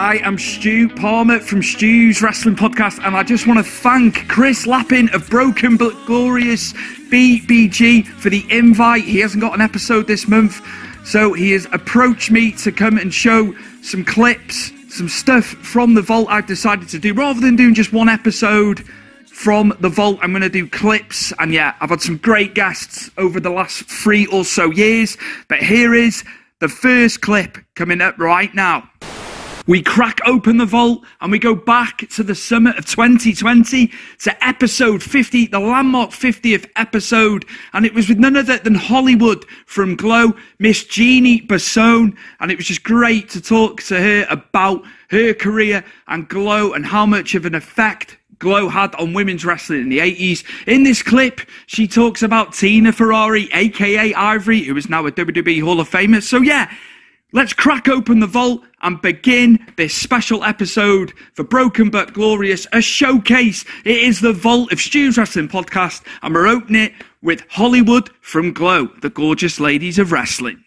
I am Stu Palmer from Stu's Wrestling Podcast, and I just want to thank Chris Lappin of Broken but Glorious BBG for the invite. He hasn't got an episode this month, so he has approached me to come and show some clips, some stuff from the vault I've decided to do. Rather than doing just one episode from the vault, I'm going to do clips, and yeah, I've had some great guests over the last three or so years, but here is the first clip coming up right now. We crack open the vault and we go back to the summit of 2020 to episode 50, the landmark 50th episode. And it was with none other than Hollywood from Glow, Miss Jeannie Basone. And it was just great to talk to her about her career and Glow and how much of an effect Glow had on women's wrestling in the 80s. In this clip, she talks about Tina Ferrari, aka Ivory, who is now a WWE Hall of Famer. So yeah, Let's crack open the vault and begin this special episode for Broken But Glorious, a showcase. It is the vault of Stu's Wrestling Podcast, and we're opening it with Hollywood from Glow, the gorgeous ladies of wrestling.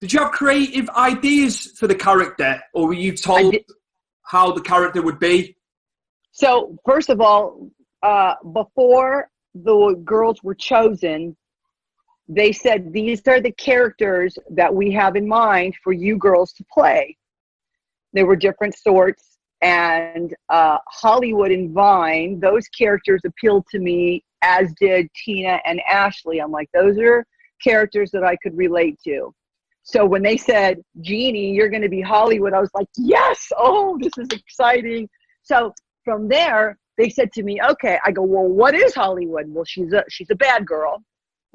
Did you have creative ideas for the character, or were you told how the character would be? So, first of all, uh, before the girls were chosen, they said these are the characters that we have in mind for you girls to play. They were different sorts, and uh, Hollywood and Vine, those characters appealed to me, as did Tina and Ashley. I'm like, those are characters that I could relate to. So when they said, Jeannie, you're going to be Hollywood, I was like, yes, oh, this is exciting. So from there, they said to me, okay, I go, well, what is Hollywood? Well, she's a she's a bad girl.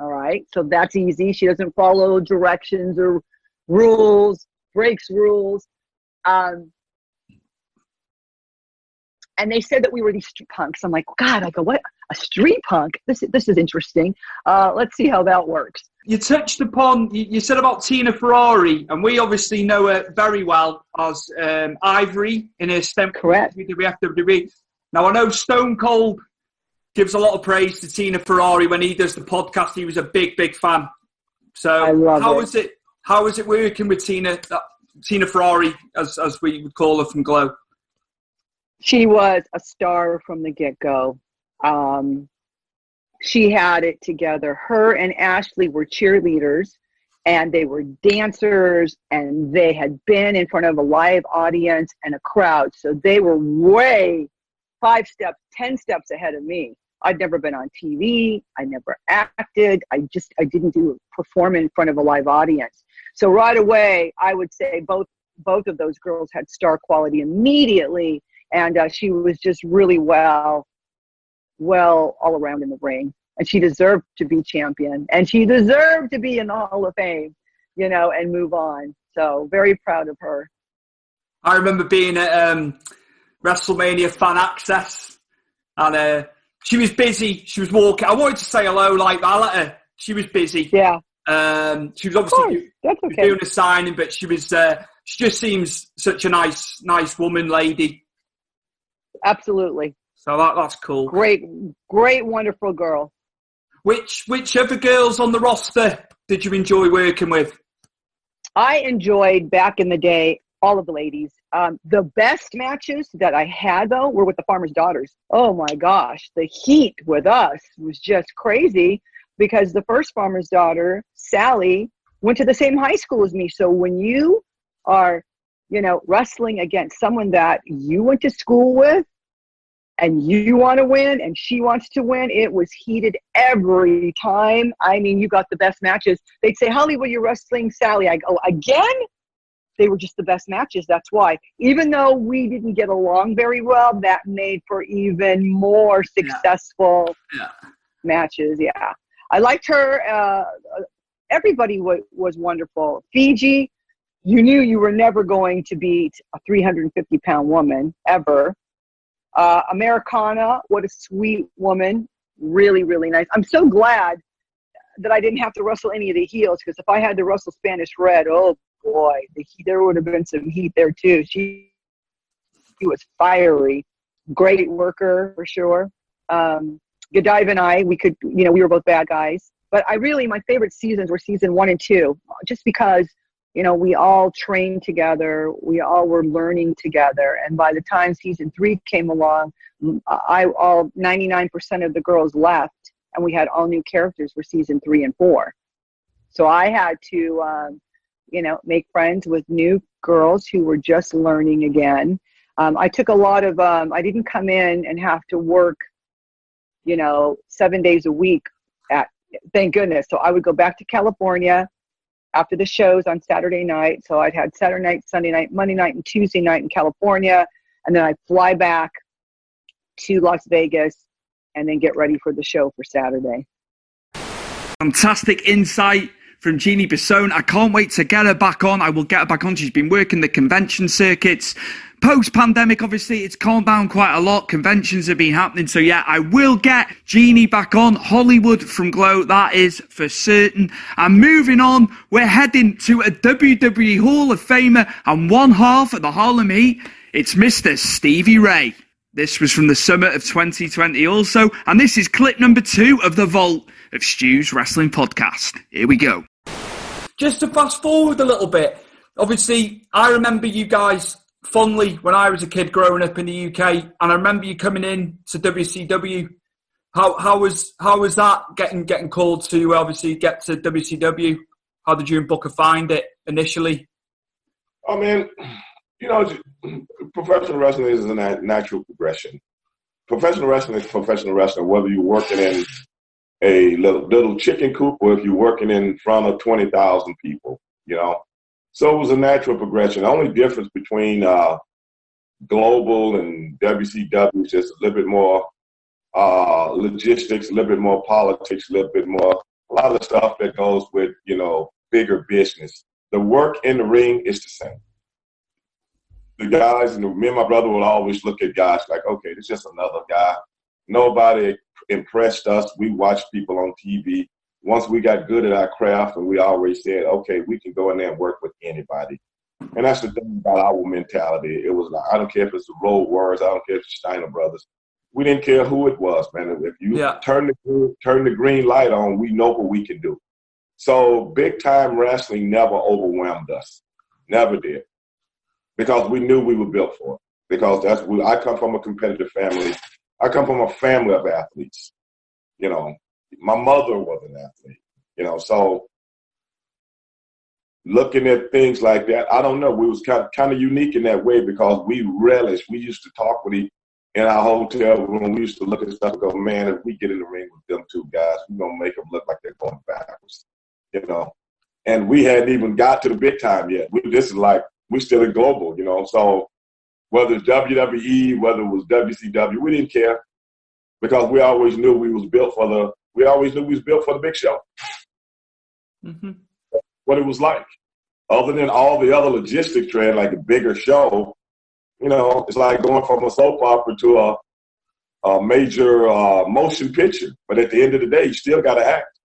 All right. So that's easy. She doesn't follow directions or rules, breaks rules. Um, and they said that we were these street punks. I'm like, God, I go, what? A street punk? This, this is interesting. Uh, let's see how that works. You touched upon, you, you, said about Tina Ferrari, and we obviously know her very well as um, Ivory in her stint Correct. WWF WWE. Now, I know Stone Cold gives a lot of praise to Tina Ferrari when he does the podcast. He was a big, big fan. So how was it. it? How is it working with Tina? Uh, Tina Ferrari, as as we would call her from Glow. She was a star from the get go. Um, she had it together. Her and Ashley were cheerleaders, and they were dancers, and they had been in front of a live audience and a crowd. So they were way five steps, ten steps ahead of me. I'd never been on TV. I never acted. I just I didn't do perform in front of a live audience. So right away, I would say both both of those girls had star quality immediately, and uh, she was just really well, well all around in the ring, and she deserved to be champion, and she deserved to be in the Hall of Fame, you know, and move on. So very proud of her. I remember being at um, WrestleMania Fan Access, and. Uh, she was busy. She was walking. I wanted to say hello, like I let her. She was busy. Yeah. Um, she was obviously That's okay. doing a signing, but she was. Uh, she just seems such a nice, nice woman, lady. Absolutely. So that that's cool. Great, great, wonderful girl. Which which other girls on the roster did you enjoy working with? I enjoyed back in the day all of the ladies. Um, the best matches that I had though were with the farmers' daughters. Oh my gosh, the heat with us was just crazy because the first farmer's daughter, Sally, went to the same high school as me. So when you are, you know, wrestling against someone that you went to school with and you want to win and she wants to win, it was heated every time. I mean, you got the best matches. They'd say, Hollywood, you're wrestling Sally. I go, again? They were just the best matches. That's why. Even though we didn't get along very well, that made for even more successful yeah. matches. Yeah. I liked her. Uh, everybody w- was wonderful. Fiji, you knew you were never going to beat a 350 pound woman ever. Uh, Americana, what a sweet woman. Really, really nice. I'm so glad that I didn't have to wrestle any of the heels because if I had to wrestle Spanish Red, oh boy, the, there would have been some heat there too. She, she was fiery, great worker for sure. Um, Godiva and I, we could, you know, we were both bad guys. But I really, my favorite seasons were season one and two, just because, you know, we all trained together, we all were learning together. And by the time season three came along, I all 99% of the girls left, and we had all new characters for season three and four. So I had to, um, you know, make friends with new girls who were just learning again. Um, I took a lot of, um, I didn't come in and have to work, you know, seven days a week at, thank goodness. So I would go back to California after the shows on Saturday night. So I'd had Saturday night, Sunday night, Monday night, and Tuesday night in California. And then I'd fly back to Las Vegas and then get ready for the show for Saturday. Fantastic insight from Jeannie Bisson. I can't wait to get her back on. I will get her back on. She's been working the convention circuits. Post pandemic, obviously, it's calmed down quite a lot. Conventions have been happening. So, yeah, I will get Jeannie back on. Hollywood from Glow, that is for certain. And moving on, we're heading to a WWE Hall of Famer and one half of the Harlem Heat. It's Mr. Stevie Ray. This was from the summer of 2020 also. And this is clip number two of the Vault of Stu's Wrestling Podcast. Here we go. Just to fast forward a little bit, obviously, I remember you guys fondly when I was a kid growing up in the UK, and I remember you coming in to WCW. How how was how was that getting getting called to obviously get to WCW? How did you and Booker find it initially? Oh, I mean, you know, professional wrestling is a natural progression. Professional wrestling is professional wrestling, whether you're working in a little, little chicken coop or if you're working in front of 20,000 people, you know. So it was a natural progression. The only difference between uh, global and WCW is just a little bit more uh, logistics, a little bit more politics, a little bit more, a lot of stuff that goes with, you know, bigger business. The work in the ring is the same. The guys, and me and my brother will always look at guys like, okay, it's just another guy. Nobody impressed us. We watched people on TV. Once we got good at our craft, and we always said, okay, we can go in there and work with anybody. And that's the thing about our mentality. It was like, I don't care if it's the Road Warriors, I don't care if it's Steiner Brothers. We didn't care who it was, man. If you yeah. turn the turn the green light on, we know what we can do. So big time wrestling never overwhelmed us, never did, because we knew we were built for it. Because that's I come from a competitive family. I come from a family of athletes. You know, my mother was an athlete. You know, so looking at things like that, I don't know. We was kind of, kind of unique in that way because we relish. We used to talk with each in our hotel room. We used to look at stuff and go, man, if we get in the ring with them two guys, we're gonna make them look like they're going backwards. You know, and we hadn't even got to the big time yet. We, this is like we still in global. You know, so whether it's WWE, whether it was WCW, we didn't care because we always knew we was built for the. We always knew we was built for the big show. Mm-hmm. What it was like, other than all the other logistic trend, like a bigger show, you know, it's like going from a soap opera to a, a major uh, motion picture. But at the end of the day, you still got to act.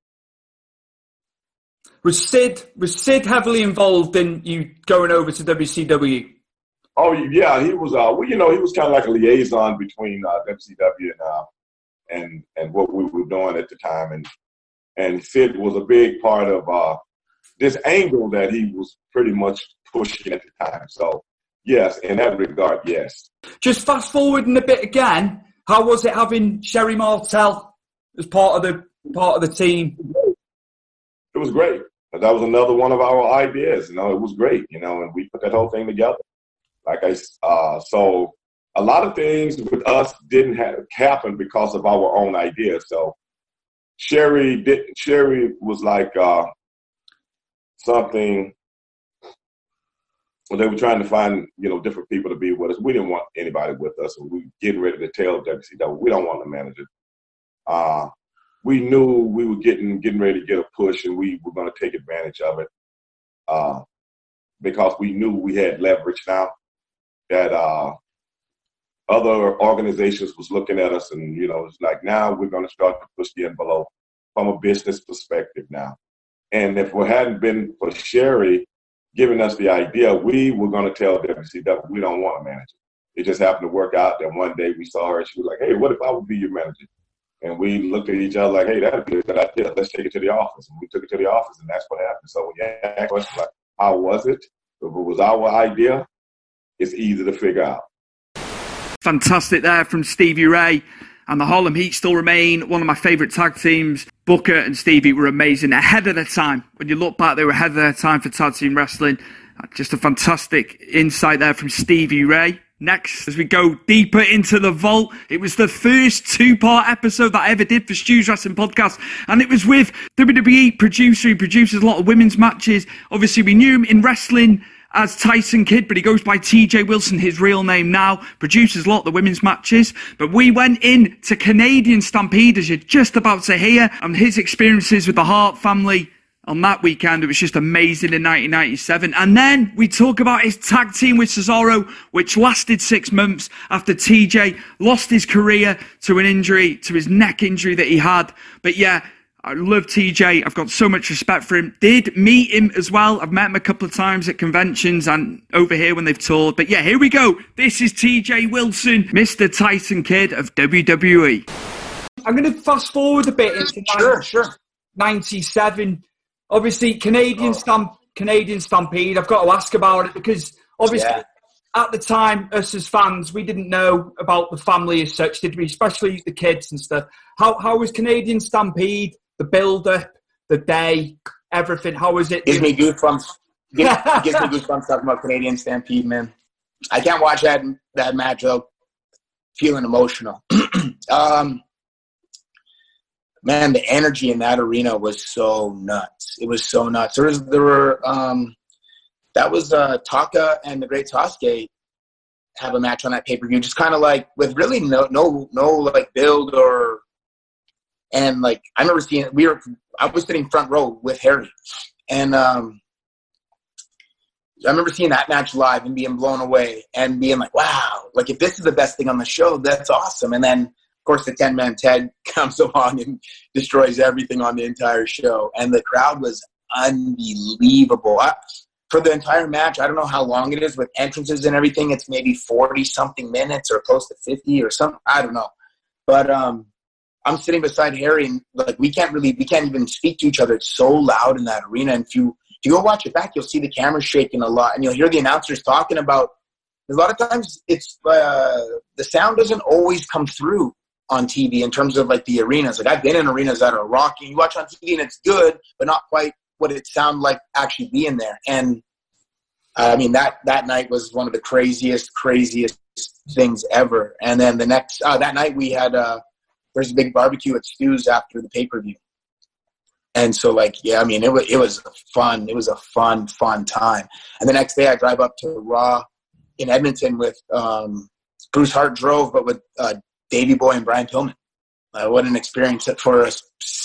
Was Sid was Sid heavily involved in you going over to WCW? Oh yeah, he was. Uh, well, you know, he was kind of like a liaison between uh, WCW and uh, and and what we were doing at the time, and and Sid was a big part of uh, this angle that he was pretty much pushing at the time. So yes, in that regard, yes. Just fast forwarding a bit again. How was it having Sherri Martel as part of the part of the team? It was great. That was another one of our ideas. You know, it was great. You know, and we put that whole thing together. Like I, uh, so a lot of things with us didn't have, happen because of our own ideas. So Sherri did. Sherri was like uh, something. Well, they were trying to find you know different people to be with us. We didn't want anybody with us. We were getting ready to tell WCW we don't want the manager. Uh, we knew we were getting getting ready to get a push, and we were going to take advantage of it. Uh, because we knew we had leverage now that uh, other organizations was looking at us and you know it's like now we're going to start to push the envelope from a business perspective now. And if it hadn't been for Sherri giving us the idea we were going to tell wcw we don't want a manager it just happened to work out that one day we saw her she was like hey what if i would be your manager? And we looked at each other like hey that'd be a good idea. Let's take it to the office. And we took it to the office and that's what happened. So questions like how was it? If it was our idea it's easy to figure out Fantastic there from Stevie Ray. And the Harlem Heat still remain one of my favourite tag teams. Booker and Stevie were amazing, ahead of their time. When you look back, they were ahead of their time for tag team wrestling. Just a fantastic insight there from Stevie Ray. Next, as we go deeper into the vault, it was the first two part episode that I ever did for Stu's Wrestling Podcast. And it was with WWE producer. He produces a lot of women's matches. Obviously, we knew him in wrestling as Tyson Kidd, but he goes by TJ Wilson, his real name now, produces a lot of the women's matches. But we went in to Canadian Stampede, as you're just about to hear, and his experiences with the Hart family on that weekend. It was just amazing in 1997. And then we talk about his tag team with Cesaro, which lasted six months after TJ lost his career to an injury, to his neck injury that he had. But yeah, I love TJ. I've got so much respect for him. Did meet him as well. I've met him a couple of times at conventions and over here when they've toured. But yeah, here we go. This is TJ Wilson, Mr. Tyson Kidd of WWE. I'm going to fast forward a bit into Sure, sure. 97. Obviously, Canadian oh. stamp, Canadian Stampede. I've got to ask about it because obviously Yeah. at the time, us as fans, we didn't know about the family as such, did we? Especially the kids and stuff. How how was Canadian Stampede? The build up, the day, everything. How was it? Gives me goosebumps. Gives, gives me goosebumps talking about Canadian Stampede, man. I can't watch that that match without feeling emotional. um, man, the energy in that arena was so nuts. It was so nuts. There was there were um, that was uh, Taka and the Great Sasuke have a match on that pay per view, just kind of like with really no no no like build or and like I remember seeing we were I was sitting front row with Harry and um I remember seeing that match live and being blown away and being like, wow, like if this is the best thing on the show, that's awesome. And then, of course, the 10 man Ted comes along and destroys everything on the entire show. And the crowd was unbelievable. I, for the entire match, I don't know how long it is with entrances and everything. It's maybe 40 something minutes or close to 50 or something. I don't know. But um, I'm sitting beside Harry and like we can't really, we can't even speak to each other. It's so loud in that arena. And if you, if you go watch it back, you'll see the camera shaking a lot, and you'll hear the announcers talking about. A lot of times, it's uh, the sound doesn't always come through on TV in terms of like the arenas. Like I've been in arenas that are rocking. You watch on TV and it's good, but not quite what it sounded like actually being there. And I mean that that night was one of the craziest, craziest things ever. And then the next uh, that night we had uh, there's a big barbecue at Stu's after the pay per view. And so, like, yeah, I mean, it was it was fun. It was a fun, fun time. And the next day, I drive up to Raw in Edmonton with um, Bruce Hart drove, but with uh, Davey Boy and Brian Pillman. Uh, what an experience for us!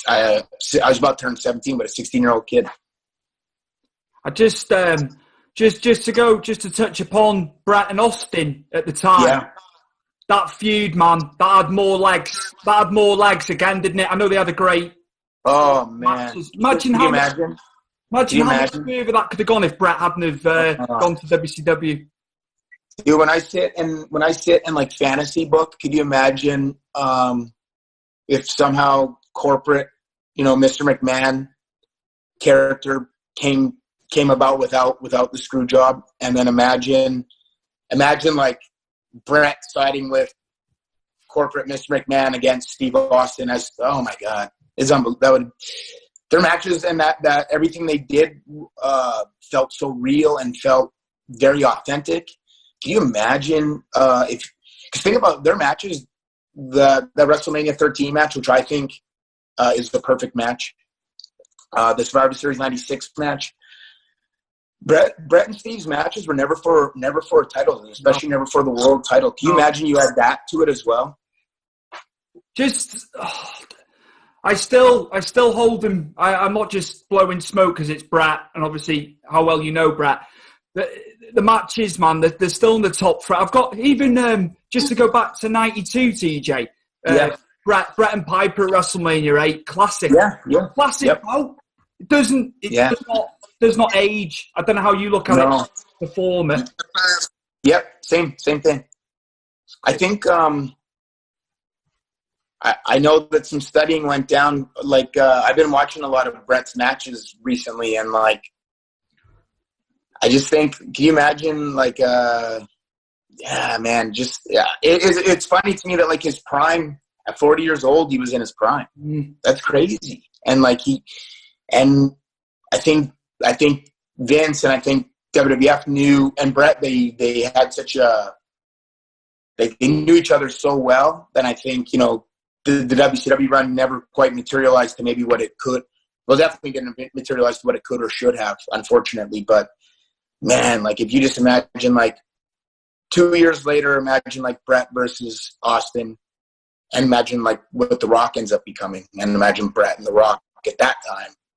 I, I was about to turn 17, but a 16 year old kid. I just um, just just to go just to touch upon Bret and Austin at the time. Yeah. That feud, man, that had more legs. That had more legs again, didn't it? I know they had a great Oh man! matches. Imagine how you much, imagine? imagine how much imagine? further that could have gone if Bret hadn't have uh, Uh-huh. gone to WCW. Dude, when I sit and when I sit in like fantasy book, could you imagine um, if somehow corporate, you know, Mr. McMahon character came came about without without the screw job, and then imagine imagine like Bret siding with corporate Mr. McMahon against Steve Austin as oh my god, it's unbelievable. That would their matches and that that everything they did uh, felt so real and felt very authentic. Can you imagine uh, if? Because think about their matches. The the WrestleMania 13 match, which I think uh, is the perfect match. Uh, the Survivor Series 96 match. Bret, Bret and Steve's matches were never for never for titles, especially never for the world title. Can you No. imagine you add that to it as well? Just, oh, I still, I still hold them. I, I'm not just blowing smoke because it's Bret, and obviously how well you know Bret. the, the matches, man, they're, they're still in the top three. I've got even um, just to go back to '92, TJ. Uh, Yeah. Bret, Bret and Piper at WrestleMania 8, classic. Yeah, yeah. Classic. Yep. Oh, it doesn't. It Yeah. does not. Does not age. I don't know how you look at No. it. Format. Yep, same same thing. I think um, I, I know that some studying went down. Like uh, I've been watching a lot of Bret's matches recently, and like I just think, can you imagine like uh, yeah, man, just yeah, it, it's it's funny to me that like his prime at 40 years old, he was in his prime. Mm. That's crazy. And like he, and I think I think Vince and I think WWF knew and Bret they they had such a they, they knew each other so well that I think you know the, the WCW run never quite materialized to maybe what it could. Well, definitely didn't materialize to what it could or should have, unfortunately. But man, like if you just imagine like two years later, imagine like Bret versus Austin, and imagine like what The Rock ends up becoming, and imagine Bret and The Rock at that time.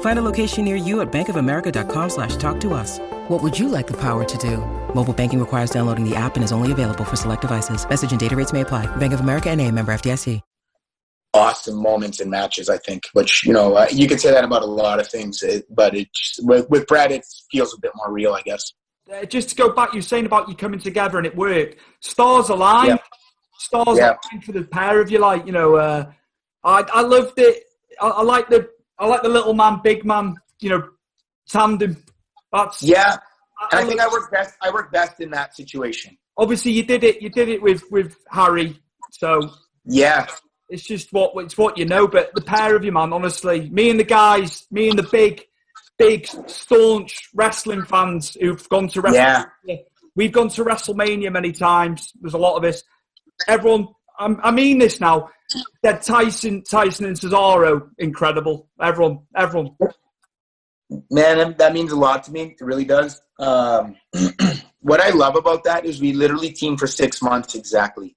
Find a location near you at bankofamerica.com slash talk to us. What would you like the power to do? Mobile banking requires downloading the app and is only available for select devices. Message and data rates may apply. Bank of America and a member FDIC. awesome moments in matches. I think, which you know, uh, you could say that about a lot of things, it, but it just, with, with Brad, it feels a bit more real, I guess. Uh, just to go back, you were saying about you coming together and it worked. Stars aligned. Yeah. Stars Yeah. aligned for the pair of you. Like you know, uh, I I loved it. I, I like the I like the little man, big man. You know, tandem. That's Yeah, I I think I work best. I work best in that situation. obviously you did it. You did it with with Harry. So Yeah, it's just what it's what you know. But the pair of you, man, honestly, me and the guys, me and the big, big staunch wrestling fans who've gone to WrestleMania. Yeah. We've gone to WrestleMania many times. There's a lot of us. Everyone, I'm, I mean this now. That Tyson, Tyson and Cesaro, incredible. Everyone, everyone. man, that- means a lot to me. It really does. Um, what I love about that is we literally teamed for six months exactly.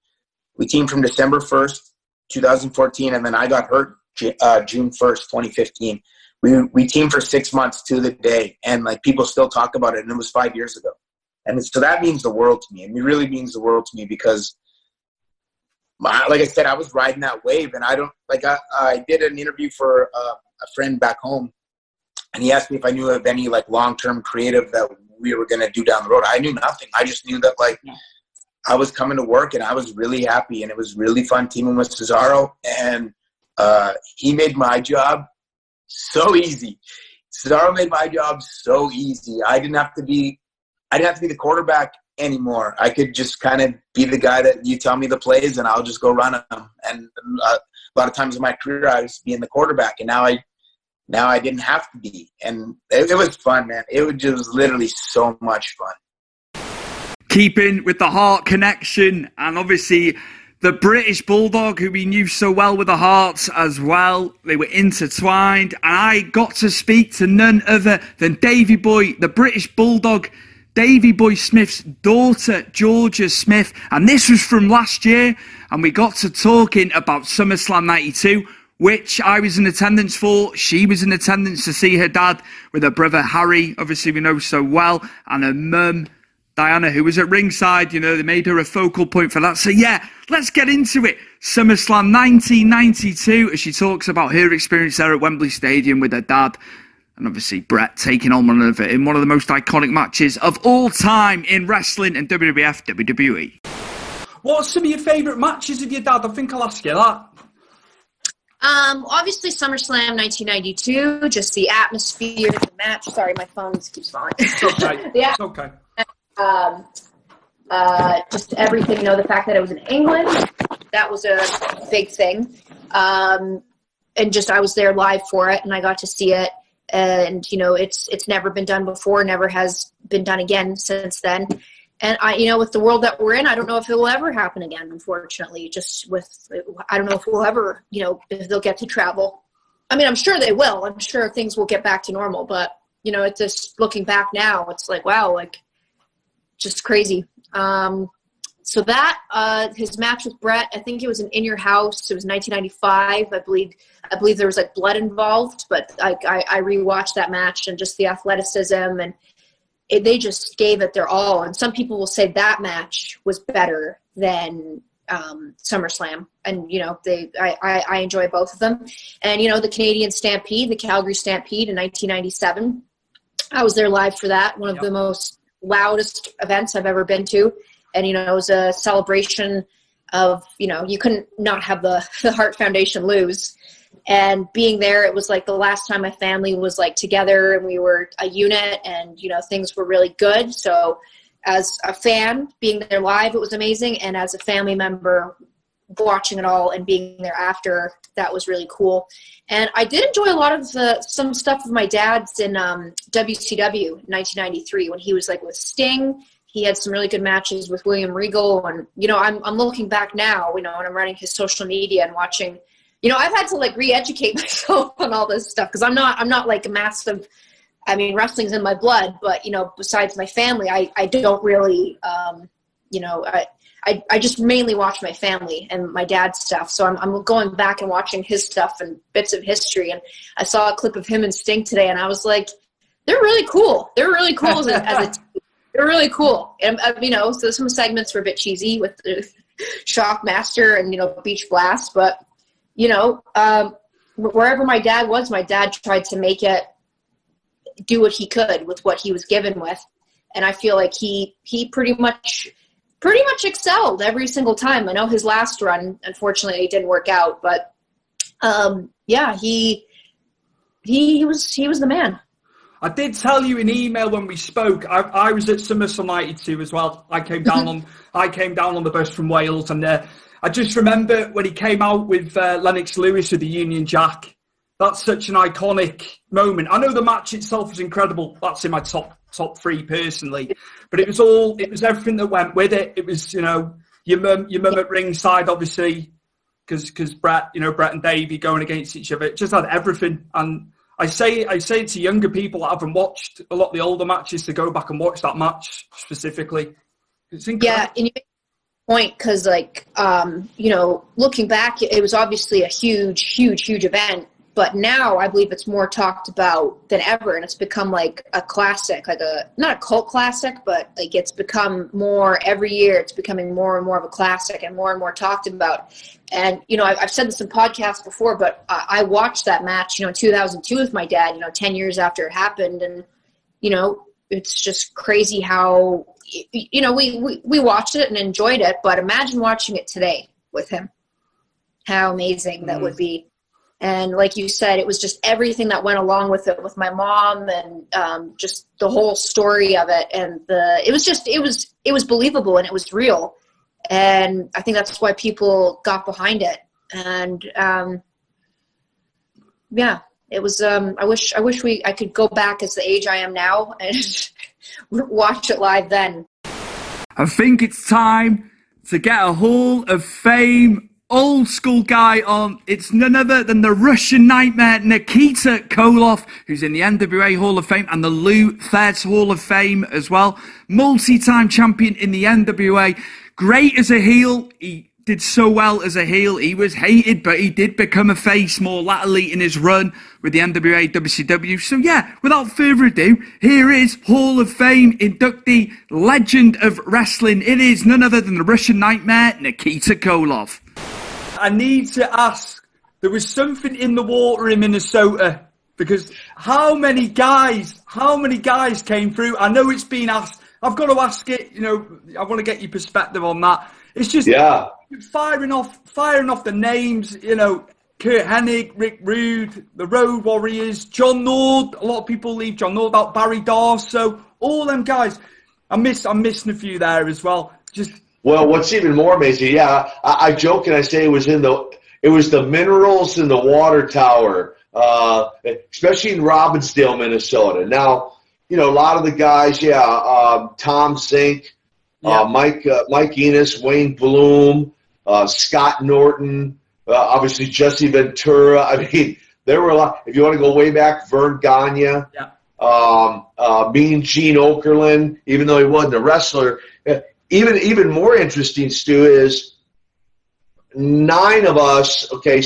We teamed from December first, 2014, and then I got hurt uh, June 1st, 2015. We we teamed for six months to the day, and like people still talk about it, and it was five years ago. And so that means the world to me. It really means the world to me because my, like I said, I was riding that wave, and I don't like. I, I did an interview for uh, a friend back home, and he asked me if I knew of any like long term creative that we were going to do down the road. I knew nothing. I just knew that like I was coming to work, and I was really happy, and it was really fun teaming with Cesaro, and uh, he made my job so easy. Cesaro made my job so easy. I didn't have to be. I didn't have to be the quarterback anymore. I could just kind of be the guy that you tell me the plays, and I'll just go run them. And uh, a lot of times in my career, I was being the quarterback, and now I now I didn't have to be, and it, it was fun, man. It was just literally so much fun. keeping with the Hart connection and obviously the British Bulldog, who we knew so well with the Harts as well. They were intertwined, and I got to speak to none other than Davey Boy, the British Bulldog, Davey Boy Smith's daughter, Georgia Smith. And this was from last year, and we got to talking about SummerSlam 92. Which I was in attendance for. She was in attendance to see her dad with her brother Harry, obviously we know so well, and her mum Diana, who was at ringside, you know, they made her a focal point for that. So, yeah, let's get into it. SummerSlam 1992, as she talks about her experience there at Wembley Stadium with her dad. And obviously, Bret taking on one another in one of the most iconic matches of all time in wrestling and WWF WWE. What's some of your favourite matches of your dad? I think I'll ask you that. Um, obviously SummerSlam 1992, just the atmosphere, of the match. Sorry, my phone keeps falling. It's okay. yeah, It's okay. um, uh, just everything. You know, the fact that it was in England, that was a big thing. Um, and just I was there live for it, and I got to see it. And you know, it's it's never been done before, never has been done again since then. and I, you know, with the world that we're in, I don't know if it will ever happen again. Unfortunately, just with, I don't know if we'll ever, you know, if they'll get to travel. I mean, I'm sure they will. I'm sure things will get back to normal. But you know, it's just looking back now, it's like wow, like just crazy. Um, so that uh, his match with Bret, I think it was an In Your House. It was 1995, I believe. I believe there was like blood involved, but I, I, I rewatched that match and just the athleticism and it, they just gave it their all. And some people will say that match was better than um, SummerSlam. And, you know, they, I, I, I, enjoy both of them. And, you know, the Canadian Stampede, the Calgary Stampede in 1997, I was there live for that. One of yep. the most loudest events I've ever been to. And, you know, it was a celebration of, you know, you couldn't not have the, the Hart Foundation lose. And being there it was like the last time my family was like together and we were a unit and you know things were really good. So as a fan being there live it was amazing. And as a family member watching it all and being there after that was really cool. And i did enjoy a lot of the some stuff of my dad's in um, wcw 1993 when he was like with sting he had some really good matches with william regal and you know i'm, I'm looking back now you know and i'm running his social media and watching you know, I've had to like re-educate myself on all this stuff because I'm not I'm not like a massive I mean, wrestling's in my blood, but you know, besides my family, I, I don't really, um, you know, I, I, I just mainly watch my family and my dad's stuff. So I'm, I'm going back and watching his stuff and bits of history. And I saw a clip of him and Sting today, and I was like, they're really cool. They're really cool as a, as a they're really cool. And uh, you know, so some segments were a bit cheesy with the Shockmaster and you know Beach Blast, but you know, um, wherever my dad was, my dad tried to make it do what he could with what he was given with, and I feel like he he pretty much pretty much excelled every single time. I know his last run, unfortunately, didn't work out, but um, yeah, he he, he was he was the man. I did tell you in email when we spoke. I, I was at SummerSlam '92 as well. I came down on I came down on the bus from Wales, and uh, I just remember when he came out with uh, Lennox Lewis with the Union Jack. That's such an iconic moment. I know the match itself was incredible. That's in my top top three personally. But it was all it was everything that went with it. It was you know your mum your mum at ringside obviously because because Bret you know Bret and Davey going against each other. It just had everything. And I say I say to younger people that haven't watched a lot of the older matches to go back and watch that match specifically. Yeah, and you point because like um, you know looking back it was obviously a huge huge huge event but now i believe it's more talked about than ever and it's become like a classic like a not a cult classic but like it's become more every year it's becoming more and more of a classic and more and more talked about and you know i've, I've said this in podcasts before but I, I watched that match you know in 2002 with my dad you know 10 years after it happened and you know it's just crazy how you know, we, we, we watched it and enjoyed it, but imagine watching it today with him. How amazing that would mm. be. And like you said, it was just everything that went along with it with my mom and um, just the whole story of it. And the, it was just, it was, it was believable and it was real. And I think that's why people got behind it. And um, yeah, it was, um, I wish, I wish we, I could go back as the age I am now and watch it live then. I think it's time to get a Hall of Fame old school guy on. It's none other than the Russian nightmare Nikita Koloff, who's in the NWA Hall of Fame and the Lou Thesz Hall of Fame as well. Multi-time champion in the NWA. Great as a heel. He did so well as a heel. He was hated, but he did become a face more latterly in his run with the NWA WCW. So yeah, without further ado, here is Hall of Fame inductee, legend of wrestling. It is none other than the Russian Nightmare, Nikita Koloff. I need to ask, there was something in the water in Minnesota because how many guys, how many guys came through? I know it's been asked. I've got to ask it. You know, I want to get your perspective on that. It's just yeah firing off, firing off the names. You know, Curt Hennig, Rick Rude, the Road Warriors, John Nord. A lot of people leave John Nord out. Barry Darsow, all them guys. I miss, I'm missing a few there as well. Just well, what's even more amazing, yeah, I, I joke and I say it was in the, it was the minerals in the water tower, uh, especially in Robbinsdale, Minnesota. Now, you know, a lot of the guys, yeah, um, Tom Zenk, Uh, Mike uh, Mike Enos, Wayne Bloom, uh, Scott Norton, uh, obviously Jesse Ventura. I mean, there were a lot. If you want to go way back, Verne Gagne, Yeah. um, uh, Mean Gene Okerlund, even though he wasn't a wrestler. Uh, Even even more interesting, Stu, is nine of us. Okay,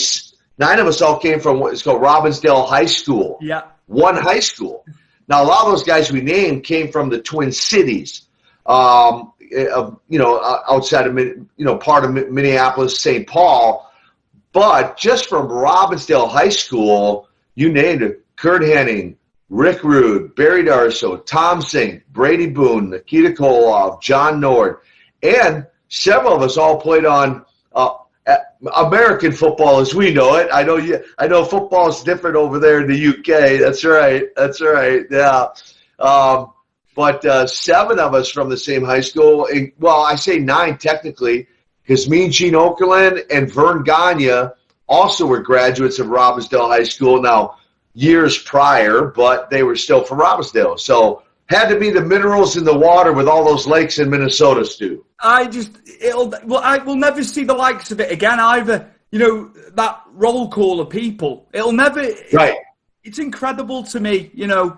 nine of us all came from what is called Robbinsdale High School Yeah. one high school. Now, a lot of those guys we named came from the Twin Cities, um, uh, you know, outside of, you know, part of Minneapolis, St. Paul. But just from Robbinsdale High School, you named it Curt Hennig, Rick Rude, Barry Darsow, Tom Zenk, Brady Boone, Nikita Koloff, John Nord, and several of us all played on uh, American football as we know it. I know you. I know football is different over there in the UK. That's right. That's right. Yeah. Um, but uh, seven of us from the same high school. And, well, I say nine technically, because me and Gene Okerlund and Verne Gagne also were graduates of Robbinsdale High School. Now, years prior, but they were still from Robbinsdale. So had to be the minerals in the water with all those lakes in Minnesota, Stu. I just it'll well I will never see the likes of it again either. You know that roll call of people. It'll never. Right. It's incredible to me. You know,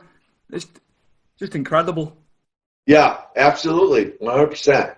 it's just incredible. Yeah, absolutely, one hundred percent.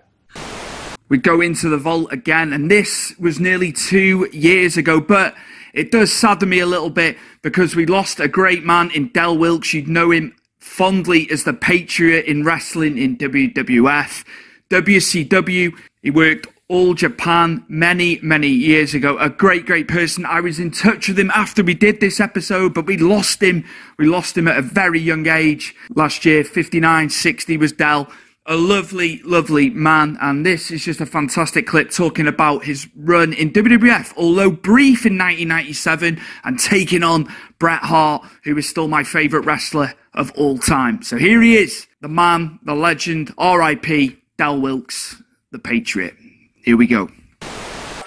we go into the vault again, and this was nearly two years ago, but it does sadden me a little bit because we lost a great man in Del Wilkes. You'd know him fondly as the Patriot in wrestling in WWF, WCW. He worked all Japan many, many years ago. A great, great person. I was in touch with him after we did this episode, but we lost him. We lost him at a very young age. Last year, 59, 60 was Del a lovely, lovely man. And this is just a fantastic clip talking about his run in WWF, although brief in 1997, and taking on Bret Hart, who is still my favourite wrestler of all time. So here he is, the man, the legend, RIP, Del Wilkes, the Patriot. Here we go.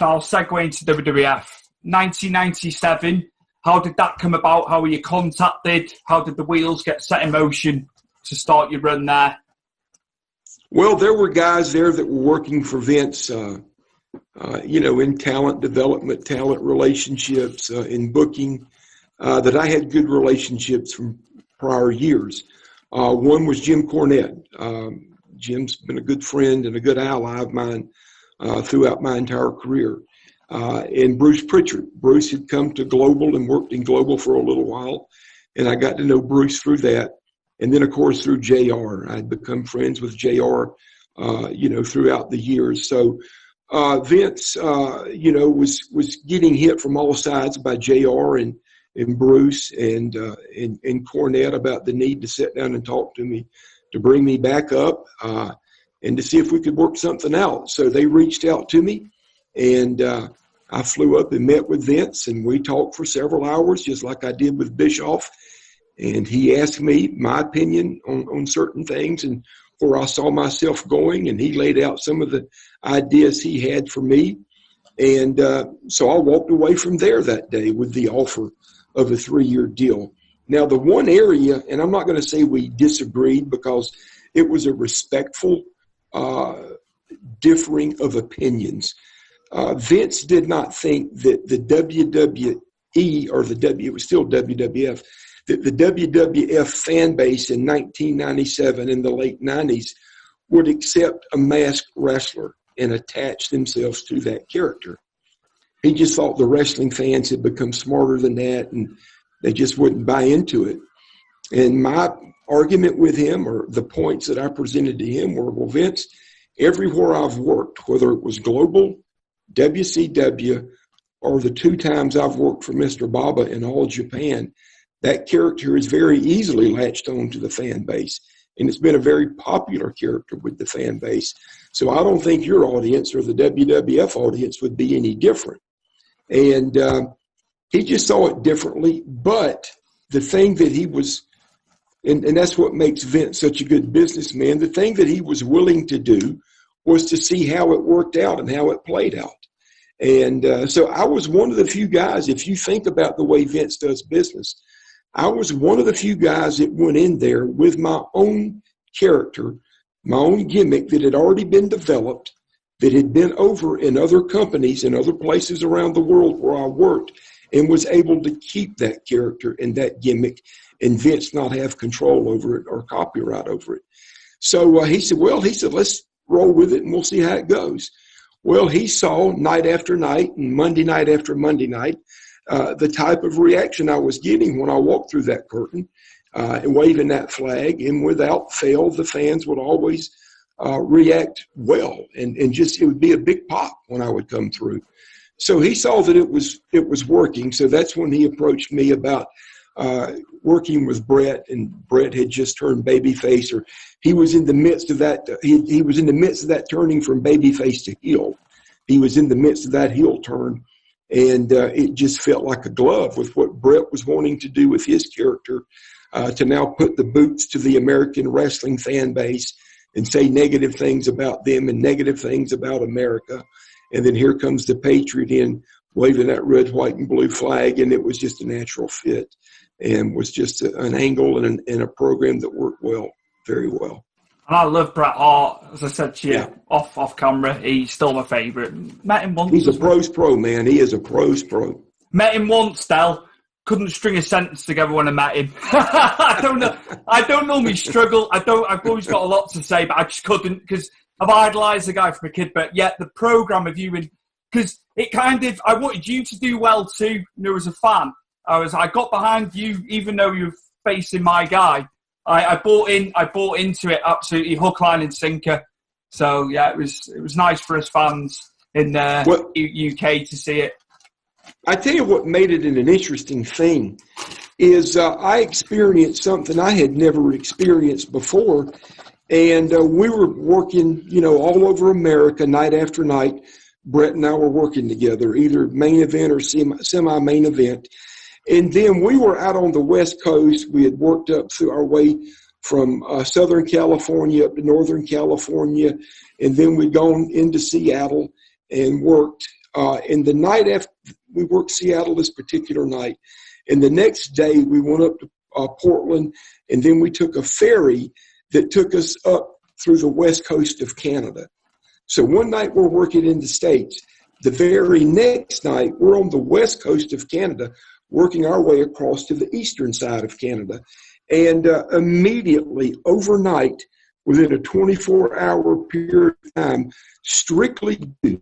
I'll segue into WWF. 1997. How did that come about? How were you contacted? How did the wheels get set in motion to start your run there? Well, there were guys there that were working for Vince, uh, uh, you know, in talent development, talent relationships, uh, in booking, uh, that I had good relationships from prior years. Uh, one was Jim Cornette. Um, Jim's been a good friend and a good ally of mine uh, throughout my entire career. Uh, and Bruce Pritchard. Bruce had come to Global and worked in Global for a little while, and I got to know Bruce through that. And then, of course, through JR. I'd become friends with JR, uh, you know, throughout the years. So uh, Vince, uh, you know, was was getting hit from all sides by JR and and Bruce and uh, and and Cornette about the need to sit down and talk to me, to bring me back up, uh, and to see if we could work something out. So they reached out to me, and uh, I flew up and met with Vince, and we talked for several hours, just like I did with Bischoff. And he asked me my opinion on, on certain things and where I saw myself going, and he laid out some of the ideas he had for me. And uh, so I walked away from there that day with the offer of a three year deal. Now, the one area, and I'm not going to say we disagreed because it was a respectful uh, differing of opinions. Uh, Vince did not think that the WWE or the W, it was still WWF, that the WWF fan base in 1997 in the late 90s would accept a masked wrestler and attach themselves to that character. He just thought the wrestling fans had become smarter than that and they just wouldn't buy into it. And my argument with him, or the points that I presented to him, were well, Vince, everywhere I've worked, whether it was global, WCW, or the two times I've worked for Mr. Baba in all Japan, that character is very easily latched on to the fan base. And it's been a very popular character with the fan base. So I don't think your audience or the WWF audience would be any different. And uh, he just saw it differently. But the thing that he was, and, and that's what makes Vince such a good businessman, the thing that he was willing to do was to see how it worked out and how it played out. And uh, so I was one of the few guys, if you think about the way Vince does business, I was one of the few guys that went in there with my own character my own gimmick that had already been developed, that had been over in other companies and other places around the world where I worked, and was able to keep that character and that gimmick, and Vince not have control over it or copyright over it. So uh, he said, Well, he said, let's roll with it and we'll see how it goes. Well, he saw night after night and Monday night after Monday night uh, the type of reaction I was getting when I walked through that curtain uh, and waving that flag. And without fail, the fans would always uh, react well, and, and just it would be a big pop when I would come through. So he saw that it was it was working. So that's when he approached me about uh, working with Bret, and Bret had just turned babyface, or he was in the midst of that. He, he was in the midst of that turning from babyface to heel. He was in the midst of that heel turn, and uh, it just felt like a glove with what Bret was wanting to do with his character uh, to now put the boots to the American wrestling fan base and say negative things about them and negative things about America. And then here comes the Patriot in waving that red, white, and blue flag, and it was just a natural fit and was just a, an angle and, an, and, a program that worked well, very well. And I love Bret Hart. As I said to you yeah. off off camera, he's still my favourite. Met him once. He's a pros pro man. He is a pros pro. Met him once, Del couldn't string a sentence together when I met him. I don't know. I don't normally struggle. I don't. I've always got a lot to say, but I just couldn't because I've idolised the guy from a kid. But yet the program of you and because it kind of I wanted you to do well too. You know, as a fan, I was I got behind you even though you're facing my guy. I, I bought in. I bought into it absolutely hook, line, and sinker. So yeah, it was it was nice for us fans in uh, UK to see it. I tell you what made it an interesting thing is uh, I experienced something I had never experienced before, and uh, we were working, you know, all over America night after night. Bret and I were working together, either main event or semi main event. And then we were out on the West Coast. We had worked up through our way from uh, Southern California up to Northern California, and then we'd gone into Seattle and worked. Uh, and the night after we worked Seattle this particular night, and the next day we went up to uh, Portland, and then we took a ferry that took us up through the west coast of Canada. So one night we're working in the States. The very next night we're on the west coast of Canada, working our way across to the eastern side of Canada. And uh, immediately, overnight, within a 24 hour period of time, strictly due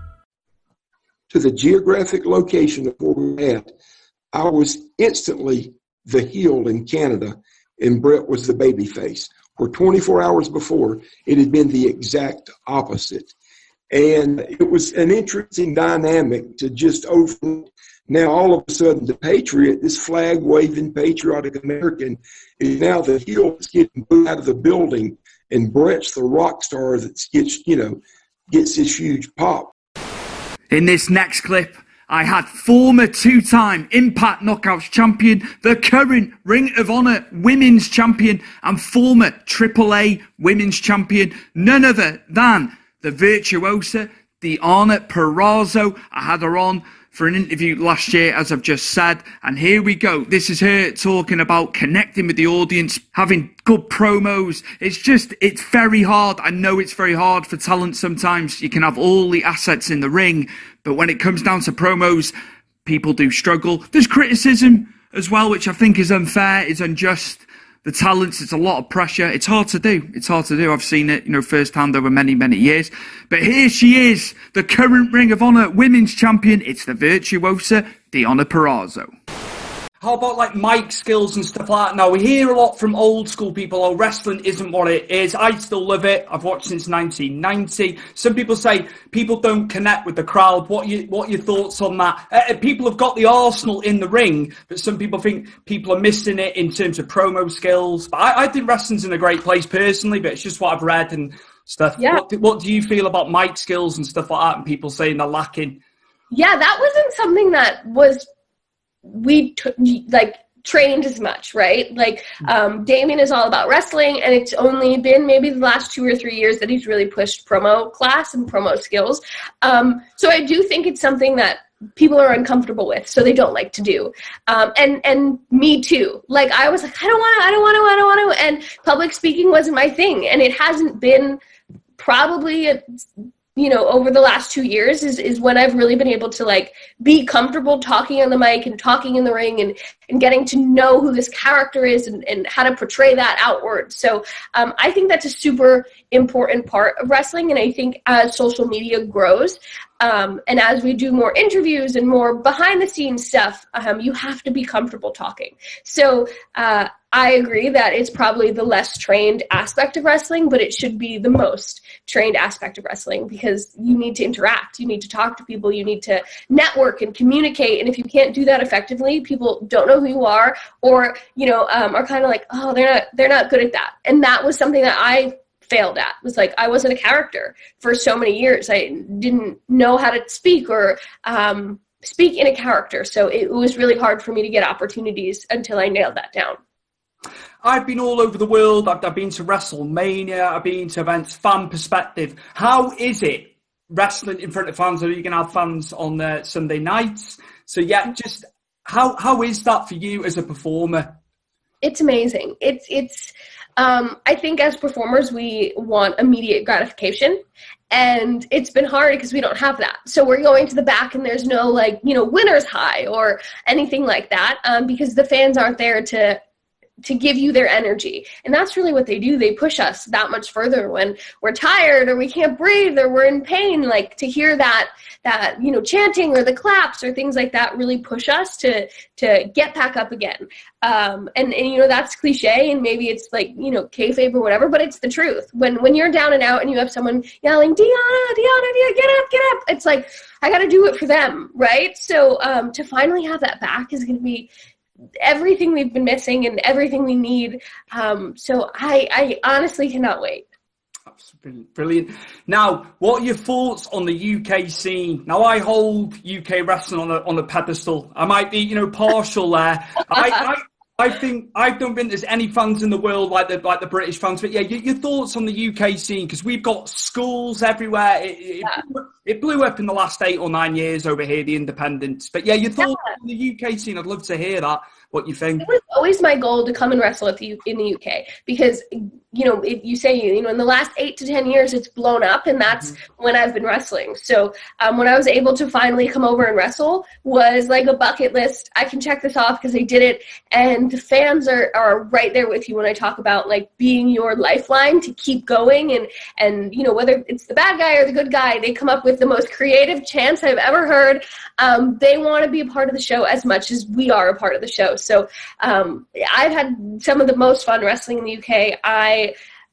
to the geographic location of where we at, I was instantly the heel in Canada, and Bret was the baby face. Where 24 hours before, it had been the exact opposite. And it was an interesting dynamic to just over. Now, all of a sudden, the Patriot, this flag waving patriotic American, is now the heel that's getting booed out of the building, and Bret's the rock star that gets, you know, gets this huge pop. In this next clip, I had former two time Impact Knockouts champion, the current Ring of Honor Women's champion, and former AAA Women's champion, none other than the virtuosa, Deonna Purrazzo. I had her on for an interview last year, as I've just said. And here we go. This is her talking about connecting with the audience, having good promos. It's just, it's very hard. I know it's very hard for talent sometimes. You can have all the assets in the ring, but when it comes down to promos, people do struggle. There's criticism as well, which I think is unfair, is unjust the talents. It's a lot of pressure. It's hard to do. It's hard to do. I've seen it, you know, firsthand over many, many years. But here she is, the current Ring of Honor Women's Champion. It's the virtuosa Deonna Purrazzo. How about like mic skills and stuff like that? Now we hear a lot from old school people. Oh, wrestling isn't what it is. I still love it. I've watched since 1990. Some people say people don't connect with the crowd. What you what your thoughts on that? Uh, uh, people have got the arsenal in the ring, but some people think people are missing it in terms of promo skills. But I, I think wrestling's in a great place personally. But it's just what I've read and stuff. Yeah. What, do- what do you feel about mic skills and stuff like that, and people saying they're lacking? yeah that wasn't something that was we t- like trained as much right? Like um, damien is all about wrestling and it's only been maybe the last two or three years that he's really pushed promo class and promo skills. Um, so i do think it's something that people are uncomfortable with so they don't like to do. Um, and and me too. Like i was like i don't want to i don't want to i don't want to and public speaking wasn't my thing and it hasn't been probably a, you know over the last two years is, is when i've really been able to like be comfortable talking on the mic and talking in the ring and and getting to know who this character is and, and how to portray that outward. So um, i think that's a super important part of wrestling and i think as social media grows um, and as we do more interviews and more behind the scenes stuff um, you have to be comfortable talking so uh, I agree that it's probably the less trained aspect of wrestling, but it should be the most trained aspect of wrestling because you need to interact, you need to talk to people, you need to network and communicate. And if you can't do that effectively, people don't know who you are, or you know, um, are kind of like, oh, they're not, they're not good at that. And that was something that I failed at was like i wasn't a character for so many years i didn't know how to speak or um, speak in a character so it was really hard for me to get opportunities until i nailed that down I've been all over the world. I've, I've been to WrestleMania. I've been to events. Fan perspective. How is it wrestling in front of fans? Are you going to have fans on uh, Sunday nights? So yeah, just how how is that for you as a performer? It's amazing. It's it's um, i think as performers we want immediate gratification and it's been hard because we don't have that. So we're going to the back and there's no like you know winners high or anything like that um, because the fans aren't there to to give you their energy. And that's really what they do. They push us that much further when we're tired or we can't breathe or we're in pain. Like to hear that that you know chanting or the claps or things like that really push us to to get back up again. Um, and and you know that's cliche and maybe it's like you know kayfabe or whatever but it's the truth. When when you're down and out and you have someone yelling Deanna Deanna Deanna get up get up it's like I got to do it for them right? So um, to finally have that back is going to be everything we've been missing and everything we need. Um, so I, I honestly cannot wait. Brilliant, brilliant. Now, what are your thoughts on the UK scene? Now, I hold UK wrestling on a on a pedestal. I might be, you know, partial there. I, I think I don't think there's any fans in the world like the like the British fans. But yeah, your, your thoughts on the UK scene because we've got schools everywhere. It, it, Yeah. blew, it blew up in the last eight or nine years over here, the independents. But yeah, your thoughts on the UK scene. I'd love to hear that. What you think? It was always my goal to come and wrestle at the in the UK because you know if you say you know in the last eight to ten years it's blown up and that's when I've been wrestling. So um, when I was able to finally come over and wrestle was like a bucket list. I can check this off because I did it, and the fans are are right there with you when I talk about like being your lifeline to keep going and and you know whether it's the bad guy or the good guy, they come up with the most creative chants I've ever heard. Um, they want to be a part of the show as much as we are a part of the show. So um, I've had some of the most fun wrestling in the UK. I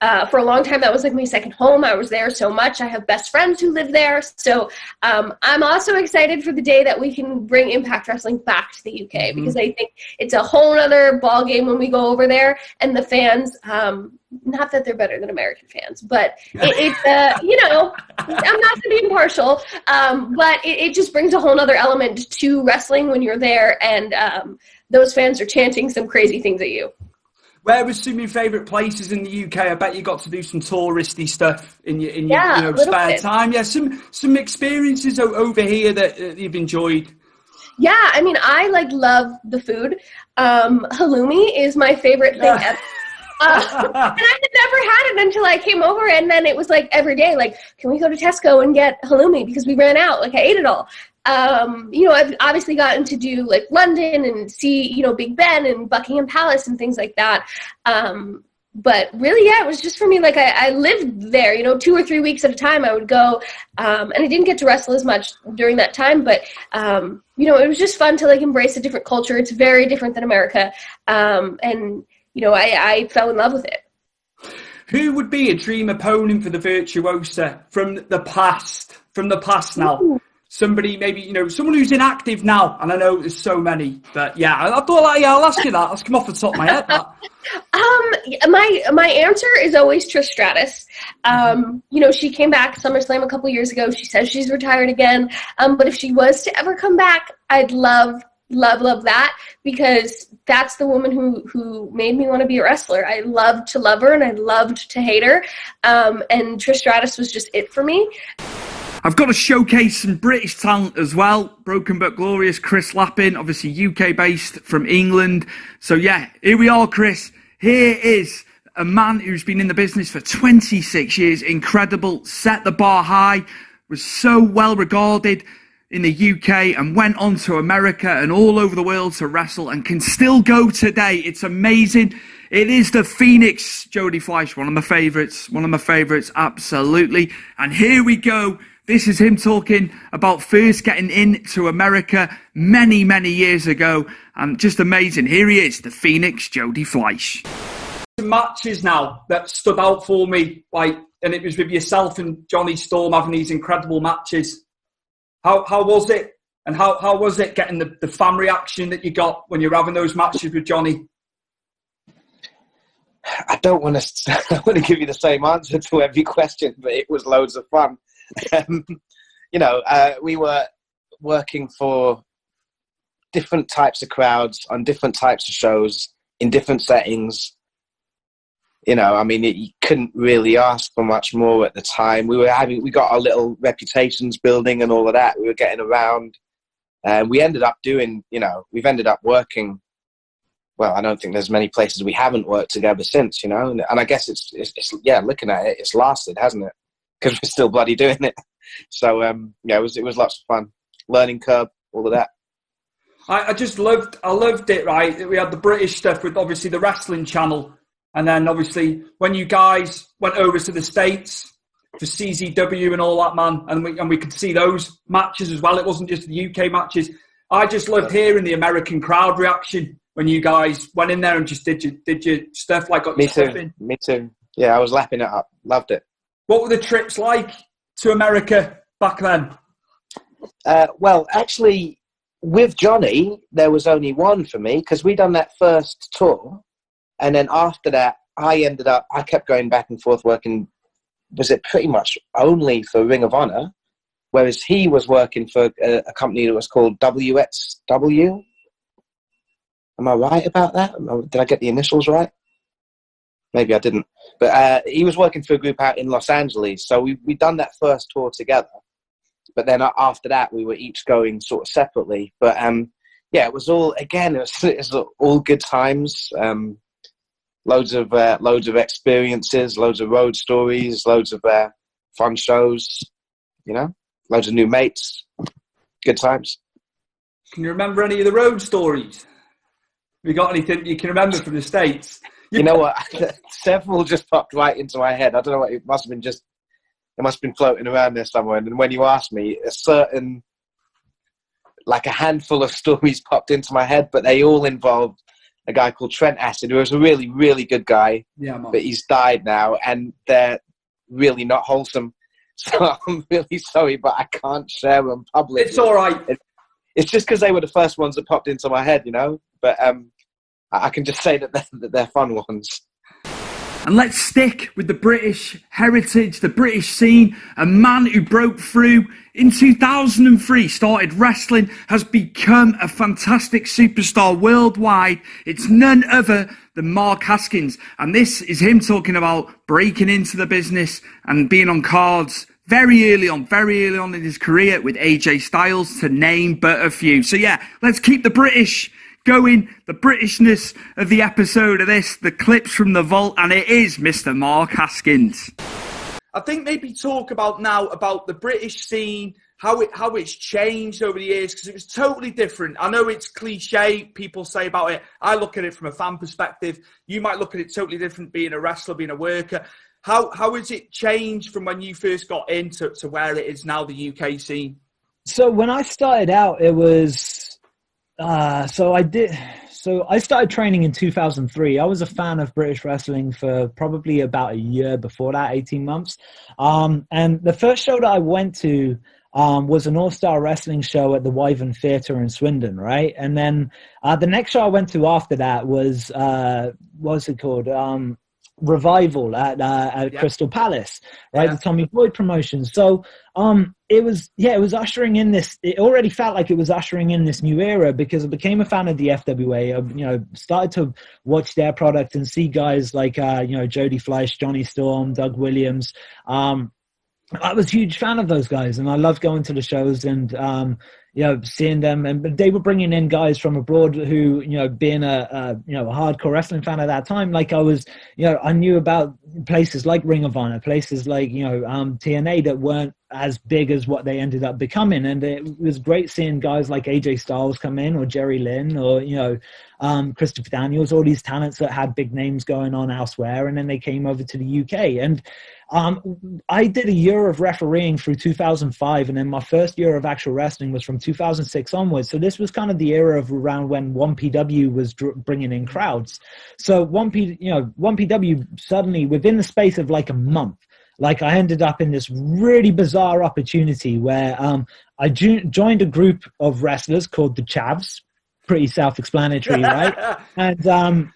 uh, for a long time that was like my second home. I was there so much. I have best friends who live there. So um, I'm also excited for the day that we can bring Impact Wrestling back to the UK because I think it's a whole other ball game when we go over there and the fans. Um, not that they're better than American fans, but it, it's uh, you know I'm not going to be impartial, um, but it, it just brings a whole other element to wrestling when you're there and um, those fans are chanting some crazy things at you. Where was some of your favourite places in the UK? I bet you got to do some touristy stuff in your in your Yeah, you know, spare bit. time. Yeah, some some experiences over here that you've enjoyed. Yeah, I mean, I like love the food. Um, halloumi is my favorite thing ever. Uh, and I had never had it until I came over, and then it was like every day, like, can we go to Tesco and get halloumi because we ran out? Like, I ate it all. Um, you know, I've obviously gotten to do like London and see, you know, Big Ben and Buckingham Palace and things like that. Um, but really, yeah, it was just for me. Like I, I lived there, you know, two or three weeks at a time. I would go, um, and I didn't get to wrestle as much during that time. But um, you know, it was just fun to like embrace a different culture. It's very different than America, um, and you know, I, I fell in love with it. Who would be a dream opponent for the Virtuosa from the past? From the past now. Somebody maybe, you know, someone who's inactive now. And I know there's so many, but yeah, I, I thought, like, yeah, I'll ask you that. That's come off the top of my head. Um, my my answer is always Trish Stratus. Um, you know, she came back SummerSlam a couple years ago. She says she's retired again. Um, but if she was to ever come back, I'd love love love that because that's the woman who who made me want to be a wrestler i loved to love her and i loved to hate her um, and trish stratus was just it for me I've got to showcase some British talent as well. Broken but glorious Chris Lappin, obviously UK based from England. So yeah, here we are, Chris. Here is a man who's been in the business for 26 years. Incredible, set the bar high, was so well regarded in the UK and went on to America and all over the world to wrestle and can still go today. It's amazing. It is the Phoenix Jody Fleisch, one of my favorites, one of my favorites, absolutely. And here we go. This is him talking about first getting into America many, many years ago. And just amazing. Here he is, the Phoenix Jody Fleisch. Matches now that stood out for me, like, and it was with yourself and Johnny Storm having these incredible matches. How how was it? And how, how was it getting the, the fan reaction that you got when you're having those matches with Johnny? I don't want to. I want to give you the same answer to every question, but it was loads of fun. Um, you know, uh, we were working for different types of crowds on different types of shows in different settings. You know, I mean, it, you couldn't really ask for much more at the time. We were having, we got our little reputations building and all of that. We were getting around, and we ended up doing. You know, we've ended up working well, I don't think there's many places we haven't worked together since, you know. And, and I guess it's, it's, it's, yeah, looking at it, it's lasted, hasn't it? Because we're still bloody doing it. So um, yeah, it was it was lots of fun, learning curve, all of that. I, I just loved, I loved it. Right, we had the British stuff with obviously the wrestling channel, and then obviously when you guys went over to the states for CZW and all that, man, and we and we could see those matches as well. It wasn't just the UK matches. I just loved hearing the American crowd reaction when you guys went in there and just did your did your stuff like got Me too. in? Me too. Yeah, I was lapping it up. Loved it. What were the trips like to America back then? Uh, well, actually, with Johnny, there was only one for me because we done that first tour, and then after that, I ended up. I kept going back and forth working. Was it pretty much only for Ring of Honor, whereas he was working for a, a company that was called WXW. Am I right about that? Did I get the initials right? Maybe I didn't. But uh, he was working for a group out in Los Angeles, so we we done that first tour together. But then uh, after that, we were each going sort of separately. But um, yeah, it was all again. It was, it was all good times. Um, loads of uh, loads of experiences, loads of road stories, loads of uh, fun shows. You know, loads of new mates. Good times. Can you remember any of the road stories? Have you got anything you can remember from the states? You know what? Several just popped right into my head. I don't know what it must have been. Just it must have been floating around there somewhere. And when you asked me, a certain like a handful of stories popped into my head, but they all involved a guy called Trent Acid, who was a really, really good guy. Yeah, man. But he's died now, and they're really not wholesome. So I'm really sorry, but I can't share them publicly. It's all right. It's just because they were the first ones that popped into my head, you know. But um, I can just say that they're, that they're fun ones. And let's stick with the British heritage, the British scene. A man who broke through in 2003, started wrestling, has become a fantastic superstar worldwide. It's none other than Mark Haskins. And this is him talking about breaking into the business and being on cards very early on, very early on in his career with AJ Styles, to name but a few. So yeah, let's keep the British going, the Britishness of the episode of this, the clips from the vault, and it is Mr. Mark Haskins. I think maybe talk about now about the British scene, how it how it's changed over the years because it was totally different. I know it's cliche, people say about it. I look at it from a fan perspective. You might look at it totally different, being a wrestler, being a worker. How how has it changed from when you first got into to where it is now, the UK scene? So when I started out, it was uh, so I did. So I started training in 2003. I was a fan of British wrestling for probably about a year before that, 18 months. Um, and the first show that I went to um, was an all-star wrestling show at the Wyvern Theatre in Swindon, right? And then uh, the next show I went to after that was uh, what's it called? Um, revival at uh, at Yeah. Crystal Palace, right? Yeah. The Tommy Boyd promotion. So um, it was yeah, it was ushering in this. It already felt like it was ushering in this new era because I became a fan of the FWA. I, you know, started to watch their product and see guys like uh, you know Jody Fleisch, Johnny Storm, Doug Williams. Um, I was a huge fan of those guys, and I loved going to the shows and um, you know seeing them. And they were bringing in guys from abroad who you know being a, a you know a hardcore wrestling fan at that time, like I was, you know, I knew about places like Ring of Honor, places like you know um, TNA that weren't as big as what they ended up becoming, and it was great seeing guys like AJ Styles come in or Jerry Lynn or you know um, Christopher Daniels, all these talents that had big names going on elsewhere, and then they came over to the UK and. Um, I did a year of refereeing through 2005, and then my first year of actual wrestling was from 2006 onwards. So this was kind of the era of around when 1PW was dr- bringing in crowds. So 1P, you know, 1PW suddenly within the space of like a month, like I ended up in this really bizarre opportunity where um, I ju- joined a group of wrestlers called the Chavs. Pretty self-explanatory, right? and um,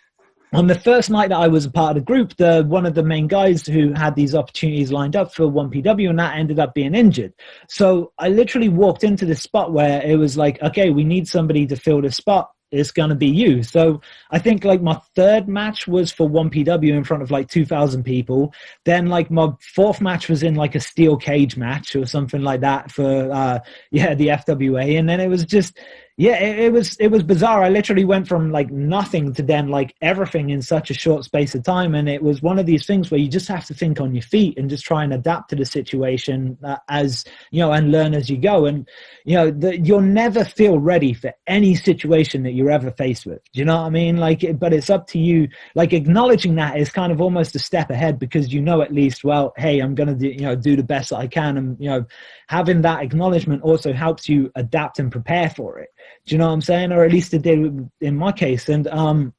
on the first night that I was a part of the group, the one of the main guys who had these opportunities lined up for 1PW and that ended up being injured. So I literally walked into this spot where it was like, okay, we need somebody to fill this spot. It's gonna be you. So I think like my third match was for 1PW in front of like 2,000 people. Then like my fourth match was in like a steel cage match or something like that for uh yeah the FWA, and then it was just yeah it, it was it was bizarre. I literally went from like nothing to then like everything in such a short space of time. And it was one of these things where you just have to think on your feet and just try and adapt to the situation uh, as you know and learn as you go. And you know the, you'll never feel ready for any situation that you're ever faced with. Do you know what i mean? Like but it's up to you. Like acknowledging that is kind of almost a step ahead because you know at least well hey i'm gonna do you know do the best that i can. And you know having that acknowledgement also helps you adapt and prepare for it do you know what I'm saying? Or at least it did in my case. And um,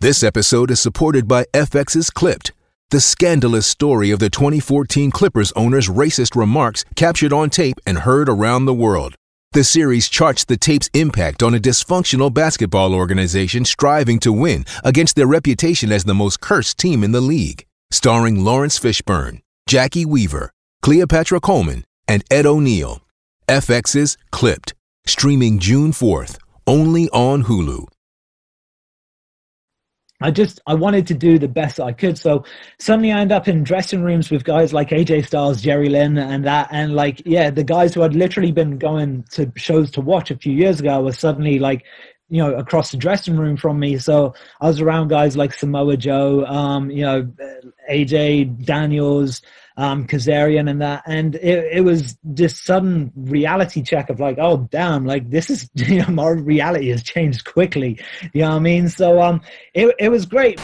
This episode is supported by FX's Clipped, the scandalous story of the 2014 Clippers owner's racist remarks captured on tape and heard around the world. The series charts the tape's impact on a dysfunctional basketball organization striving to win against their reputation as the most cursed team in the league. Starring Laurence Fishburne, Jacki Weaver, Cleopatra Coleman, and Ed O'Neill. FX's Clipped, streaming June 4th, only on Hulu. I just I wanted to do the best I could. So suddenly I end up in dressing rooms with guys like AJ Styles, Jerry Lynn, and that, and like yeah, the guys who had literally been going to shows to watch a few years ago were suddenly like you know across the dressing room from me. So I was around guys like Samoa Joe, um, you know, AJ Daniels, um, Kazarian, and that, and it, it was this sudden reality check of like, oh damn, like this is you know my reality has changed quickly. You know what I mean? So um, it it was great.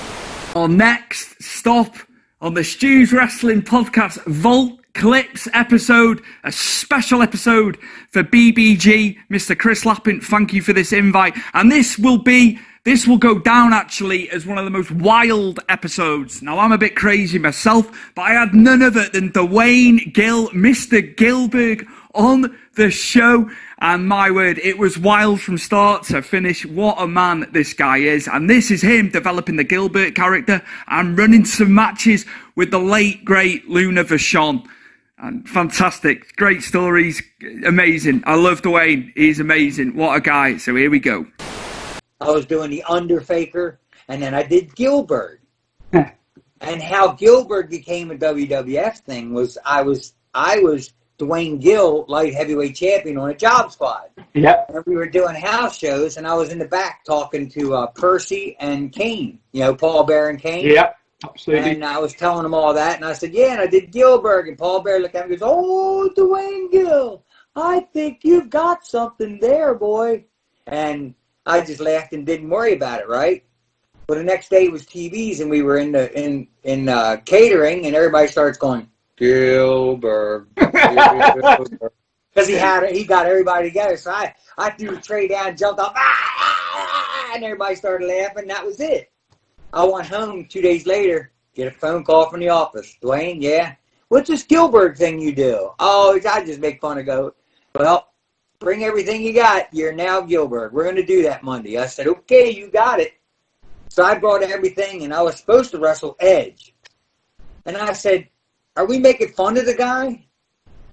Our next stop on the Stews Wrestling Podcast Vault Clips episode, a special episode for BBG. Mr. Chris Lappin, thank you for this invite. And this will be, this will go down actually as one of the most wild episodes. Now, I'm a bit crazy myself, but I had none other than Duane Gill, Mr. Gillberg, on the show. And my word, it was wild from start to finish. What a man this guy is. And this is him developing the Gillberg character and running some matches with the late, great Luna Vachon. And fantastic. Great stories. Amazing. I love Duane. He's amazing. What a guy. So here we go. I was doing the Underfaker, and then I did Gillberg. and how Gillberg became a WWF thing was I was I was Duane Gill, light heavyweight champion on a job squad. Yeah. And we were doing house shows, and I was in the back talking to uh, Percy and Kane. You know, Paul Bearer and Kane. Yeah, absolutely. And I was telling them all that, and I said, "Yeah," and I did Gillberg, and Paul Bearer looked at me and goes, "Oh, Duane Gill, I think you've got something there, boy." And I just laughed and didn't worry about it, right? Well, the next day was TVs, and we were in the in in uh, catering, and everybody starts going Gillberg, because he had he got everybody together. So I I threw the tray down, jumped off, "Ah, ah, ah," and everybody started laughing. That was it. I went home two days later, get a phone call from the office. Duane, yeah. What's this Gillberg thing you do? Oh, I just make fun of Goat. Well, bring everything you got. You're now Gillberg. We're going to do that Monday. I said, okay, you got it. So I brought everything, and I was supposed to wrestle Edge. And I said, "Are we making fun of the guy?"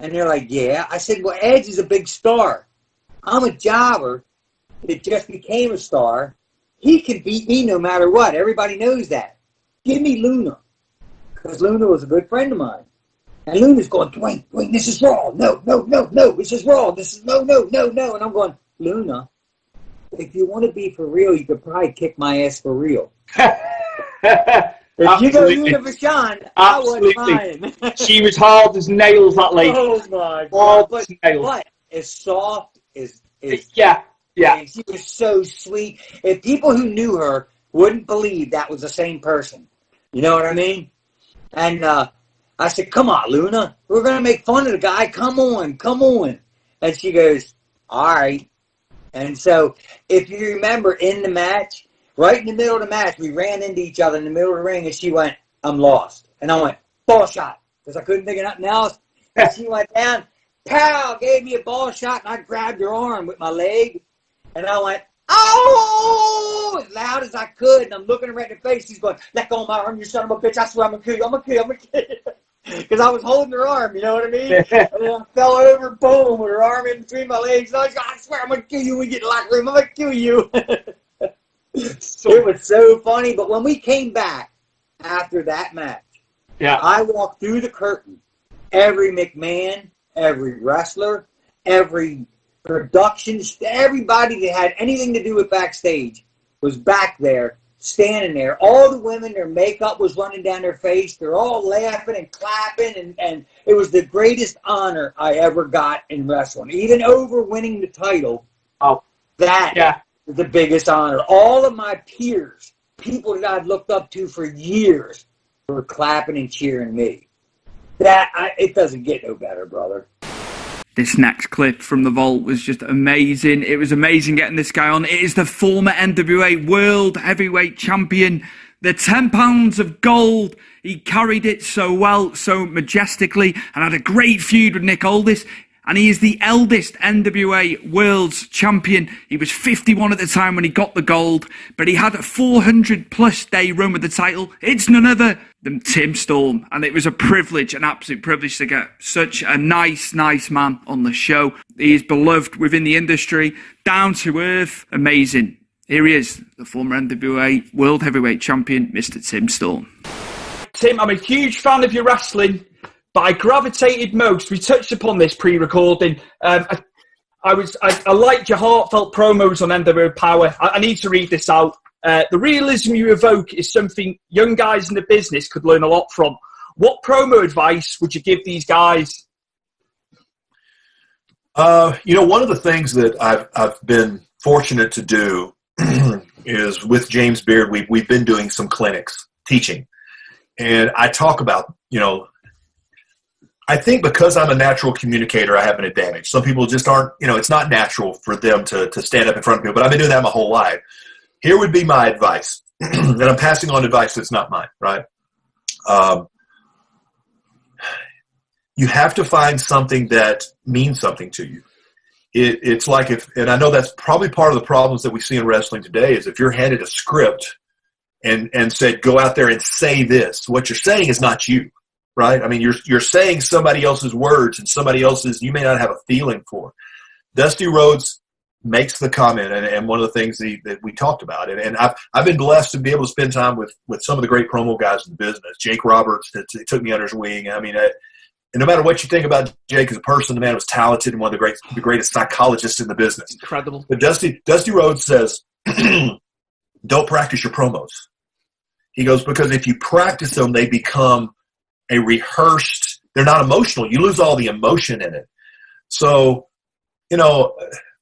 And they're like, "Yeah." I said, "Well, Edge is a big star. I'm a jobber that just became a star. He can beat me no matter what. Everybody knows that. Give me Luna, because Luna was a good friend of mine." And Luna's going, Duane, Duane, this is wrong. No, no, no, no, this is wrong. This is no, no, no, no. And I'm going, Luna, if you want to be for real, you could probably kick my ass for real. if you go Luna Vachon, I wasn't she was hard as nails, that lady. Oh my Hard god! But, as nails. but as soft as, as Yeah, yeah. and she was so sweet. If people who knew her wouldn't believe that was the same person, you know what I mean? And uh, I said, "Come on, Luna, we're gonna make fun of the guy. Come on, come on." And she goes, "All right." And so, if you remember in the match, right in the middle of the match, we ran into each other in the middle of the ring, and she went, "I'm lost," and I went, "Ball shot," because I couldn't think of nothing else. And she went down, pow, gave me a ball shot, and I grabbed her arm with my leg, and I went, "Oh!" as loud as I could, and I'm looking her right in the face. She's going, "Let go of my arm, you son of a bitch! I swear I'm gonna kill you! I'm gonna kill you! I'm gonna kill you!" Because I was holding her arm, you know what I mean? and then I fell over, boom, with her arm in between my legs. And I was like, I swear I'm gonna kill you when we get in the locker room. I'm gonna kill you. it was so funny. But when we came back after that match, yeah, I walked through the curtain. Every McMahon, every wrestler, every production, everybody that had anything to do with backstage was back there, standing there. All the women, their makeup was running down their face. They're all laughing and clapping, and, and it was the greatest honor I ever got in wrestling. Even over winning the title, oh, that yeah. was the biggest honor. All of my peers, people that I'd looked up to for years, were clapping and cheering me. That I, it doesn't get no better, brother. This next clip from the vault was just amazing. It was amazing getting this guy on. It is the former NWA World Heavyweight Champion. The 10 pounds of gold. He carried it so well, so majestically, and had a great feud with Nick Aldis. And he is the eldest NWA World's Champion. He was 51 at the time when he got the gold, but he had a 400 plus day run with the title. It's none other than Tim Storm. And it was a privilege, an absolute privilege to get such a nice, nice man on the show. He is beloved within the industry, down to earth, amazing. Here he is, the former NWA World Heavyweight Champion, Mr. Tim Storm. Tim, I'm a huge fan of your wrestling, but I gravitated most. We touched upon this pre-recording. Um, I, I was I, I liked your heartfelt promos on NWA Power. I, I need to read this out. Uh, the realism you evoke is something young guys in the business could learn a lot from. What promo advice would you give these guys? Uh, you know, one of the things that I've I've been fortunate to do is with James Beard, we've we've been doing some clinics teaching, and I talk about you know. I think because I'm a natural communicator, I have an advantage. Some people just aren't, you know, it's not natural for them to, to stand up in front of people, but I've been doing that my whole life. Here would be my advice, and I'm passing on advice that's not mine, right? Um, you have to find something that means something to you. It, it's like if, and I know that's probably part of the problems that we see in wrestling today is if you're handed a script and and said go out there and say this, what you're saying is not you, right? I mean, you're you're saying somebody else's words and somebody else's you may not have a feeling for. Dusty Rhodes makes the comment, and, and one of the things that, he, that we talked about, and, and I've I've been blessed to be able to spend time with with some of the great promo guys in the business. Jake Roberts that took me under his wing. I mean. I, and no matter what you think about Jake as a person, the man was talented and one of the great, the greatest psychologists in the business. Incredible. But Dusty, Dusty Rhodes says, "Don't practice your promos." He goes because if you practice them, they become a rehearsed. They're not emotional. You lose all the emotion in it. So, you know,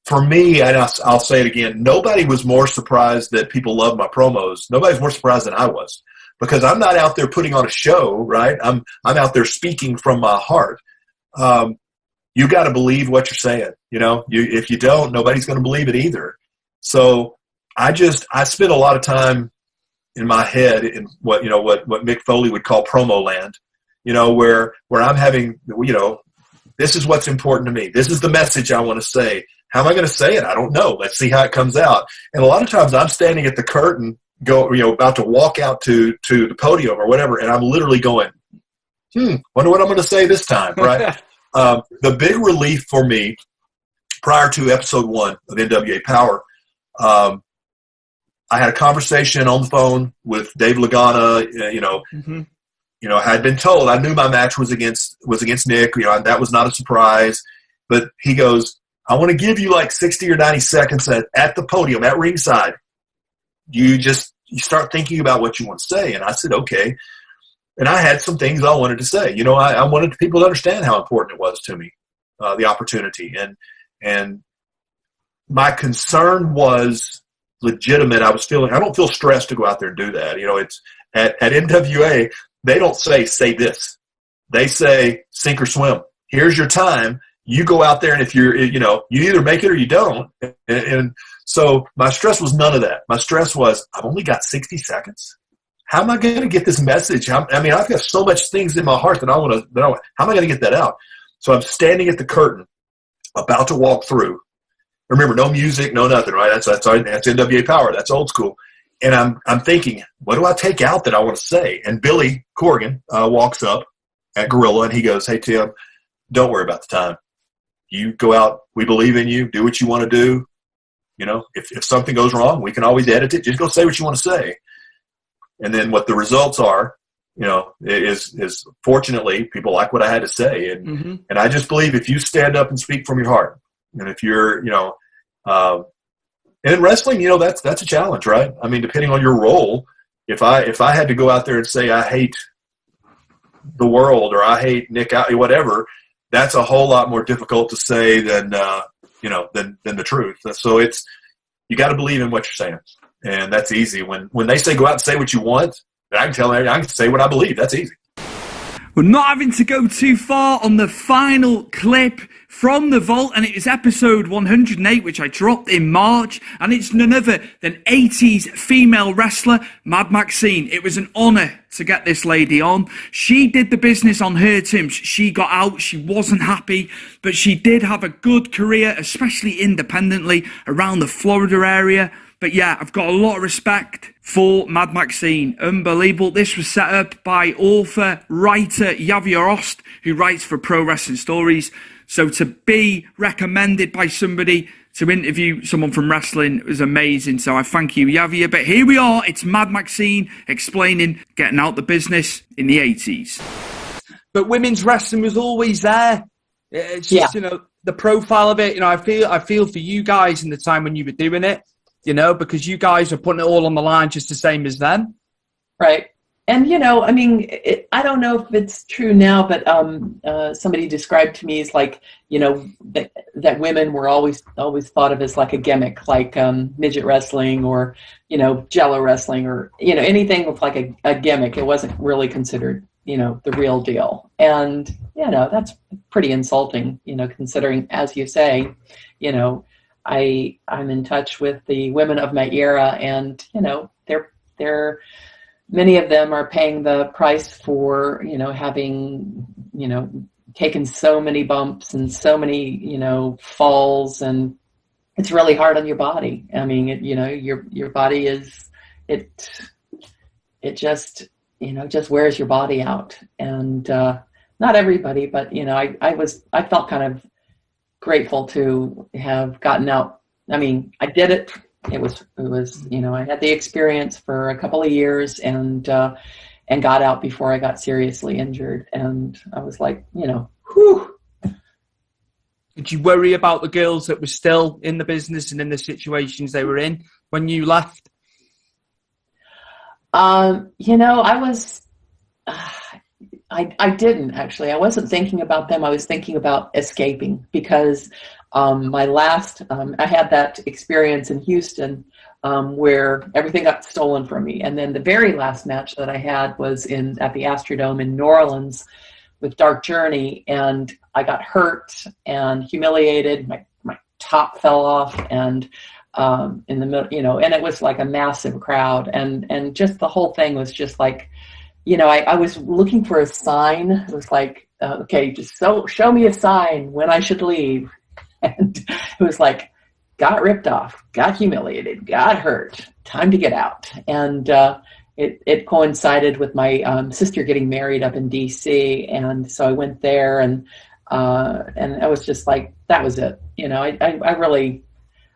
for me, and I'll, say it again: nobody was more surprised that people love my promos. Nobody's more surprised than I was because I'm not out there putting on a show, right? I'm I'm out there speaking from my heart. Um, you got to believe what you're saying. You know, you if you don't, nobody's going to believe it either. So I just I spend a lot of time in my head in what you know what what Mick Foley would call promo land. You know, where where I'm having you know, this is what's important to me. This is the message I want to say. How am I going to say it? I don't know. Let's see how it comes out. And a lot of times I'm standing at the curtain go, you know, about to walk out to to the podium or whatever, and I'm literally going, hmm, wonder what I'm going to say this time, right? um, the big relief for me prior to episode one of NWA Power, um, I had a conversation on the phone with Dave Lagana. uh, You know, Mm-hmm. You know, I had been told I knew my match was against was against Nick. You know, that was not a surprise. But he goes, I want to give you like sixty or ninety seconds at, at the podium at ringside. You just you start thinking about what you want to say, and I said, okay. And I had some things I wanted to say. You know, I, I wanted people to understand how important it was to me, uh, the opportunity, and and my concern was legitimate. I was feeling I don't feel stressed to go out there and do that. You know, it's at, at NWA they don't say say this. They say sink or swim. Here's your time. You go out there and if you're you know you either make it or you don't. And, and so my stress was none of that. My stress was I've only got 60 seconds. How am I going to get this message? I mean, I've got so much things in my heart that I want to. I, how am I going to get that out? So I'm standing at the curtain, about to walk through. Remember, no music, no nothing, right? That's that's that's NWA Power. That's old school. And I'm I'm thinking, what do I take out that I want to say? And Billy Corgan uh, walks up at Gorilla and he goes, "Hey Tim, don't worry about the time. You go out. We believe in you. Do what you want to do. You know, if if something goes wrong, we can always edit it. Just go say what you want to say. And then what the results are, you know, is is fortunately people like what I had to say, and Mm-hmm. and I just believe if you stand up and speak from your heart, and if you're, you know, uh, and in wrestling, you know, that's that's a challenge, right? I mean, depending on your role, if I if I had to go out there and say I hate the world or I hate Nick out, whatever, that's a whole lot more difficult to say than uh, you know than than the truth. So it's you got to believe in what you're saying, and that's easy. When when they say go out and say what you want, I can tell them I can say what I believe. That's easy. We're not having to go too far on the final clip from the vault, and it is episode 108, which I dropped in March, and it's none other than 80s female wrestler Mad Maxine. It was an honor to get this lady on. She did the business on her terms. She got out, she wasn't happy, but she did have a good career, especially independently around the Florida area. But yeah, I've got a lot of respect for Mad Maxine. Unbelievable. This was set up by author, writer Javier Ojst, who writes for Pro Wrestling Stories. So to be recommended by somebody to interview someone from wrestling was amazing. So I thank you, Javier. But here we are. It's Mad Maxine explaining getting out the business in the 80s. But women's wrestling was always there. It's just, you know, the profile of it. You know, I feel I feel for you guys in the time when you were doing it. You know, because you guys are putting it all on the line just the same as them. Right. And you know, I mean, it, I don't know if it's true now, but um, uh, somebody described to me as like, you know, that that women were always always thought of as like a gimmick, like um, midget wrestling or you know, Jello wrestling or you know anything with like a, a gimmick. It wasn't really considered, you know, the real deal. And you know, that's pretty insulting, you know, considering as you say, you know, I I'm in touch with the women of my era, and you know, they're they're many of them are paying the price for you know having you know taken so many bumps and so many you know falls and it's really hard on your body. I mean it, you know your your body is it it just you know just wears your body out. And uh not everybody but you know i i was i felt kind of grateful to have gotten out. I mean i did it it was it was you know i had the experience for a couple of years and uh and got out before i got seriously injured and i was like you know whew, Did you worry about the girls that were still in the business and in the situations they were in when you left? um you know i was I, I didn't actually. I wasn't thinking about them. I was thinking about escaping because um, my last, um, I had that experience in Houston um, where everything got stolen from me. And then the very last match that I had was in at the Astrodome in New Orleans with Dark Journey, and I got hurt and humiliated. My my top fell off, and um, in the middle, you know, and it was like a massive crowd, and and just the whole thing was just like you know, I, I was looking for a sign. It was like, uh, okay, just so, show me a sign when I should leave. And it was like, got ripped off, got humiliated, got hurt. Time to get out. And uh, it, it coincided with my um, sister getting married up in DC. And so I went there and uh, and I was just like, that was it. You know, I, I, I really,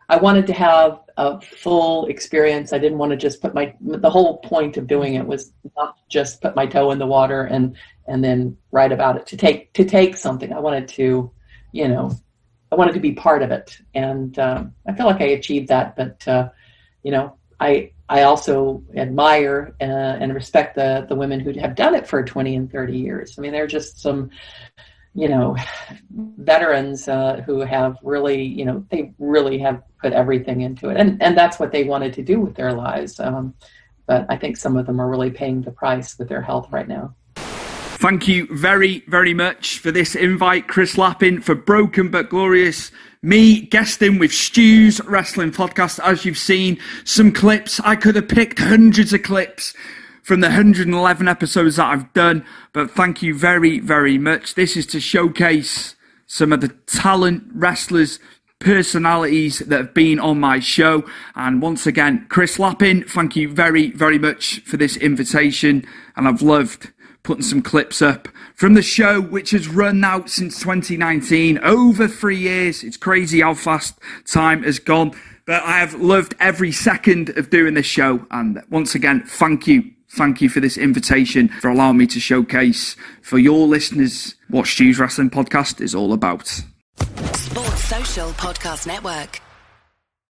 I wanted to have a full experience. I didn't want to just put my, the whole point of doing it was not just put my toe in the water and, and then write about it to take, to take something. I wanted to, you know, I wanted to be part of it. And um, I feel like I achieved that, but, uh, you know, I, I also admire uh, and respect the, the women who have done it for 20 and 30 years. I mean, they're just some, you know, veterans uh, who have really, you know, they really have put everything into it, and and that's what they wanted to do with their lives. Um, but I think some of them are really paying the price with their health right now. Thank you very, very much for this invite, Chris Lappin, for Broken but Glorious. Me guesting with Stu's Wrestling Podcast. As you've seen, some clips. I could have picked hundreds of clips from the 111 episodes that I've done. But thank you very, very much. This is to showcase some of the talent, wrestlers, personalities that have been on my show. And once again, Chris Lappin, thank you very, very much for this invitation. And I've loved putting some clips up from the show, which has run out since 2019, over three years. It's crazy how fast time has gone. But I have loved every second of doing this show. And once again, thank you Thank you for this invitation, for allowing me to showcase for your listeners what Stu's Wrestling Podcast is all about. Sports Social Podcast Network.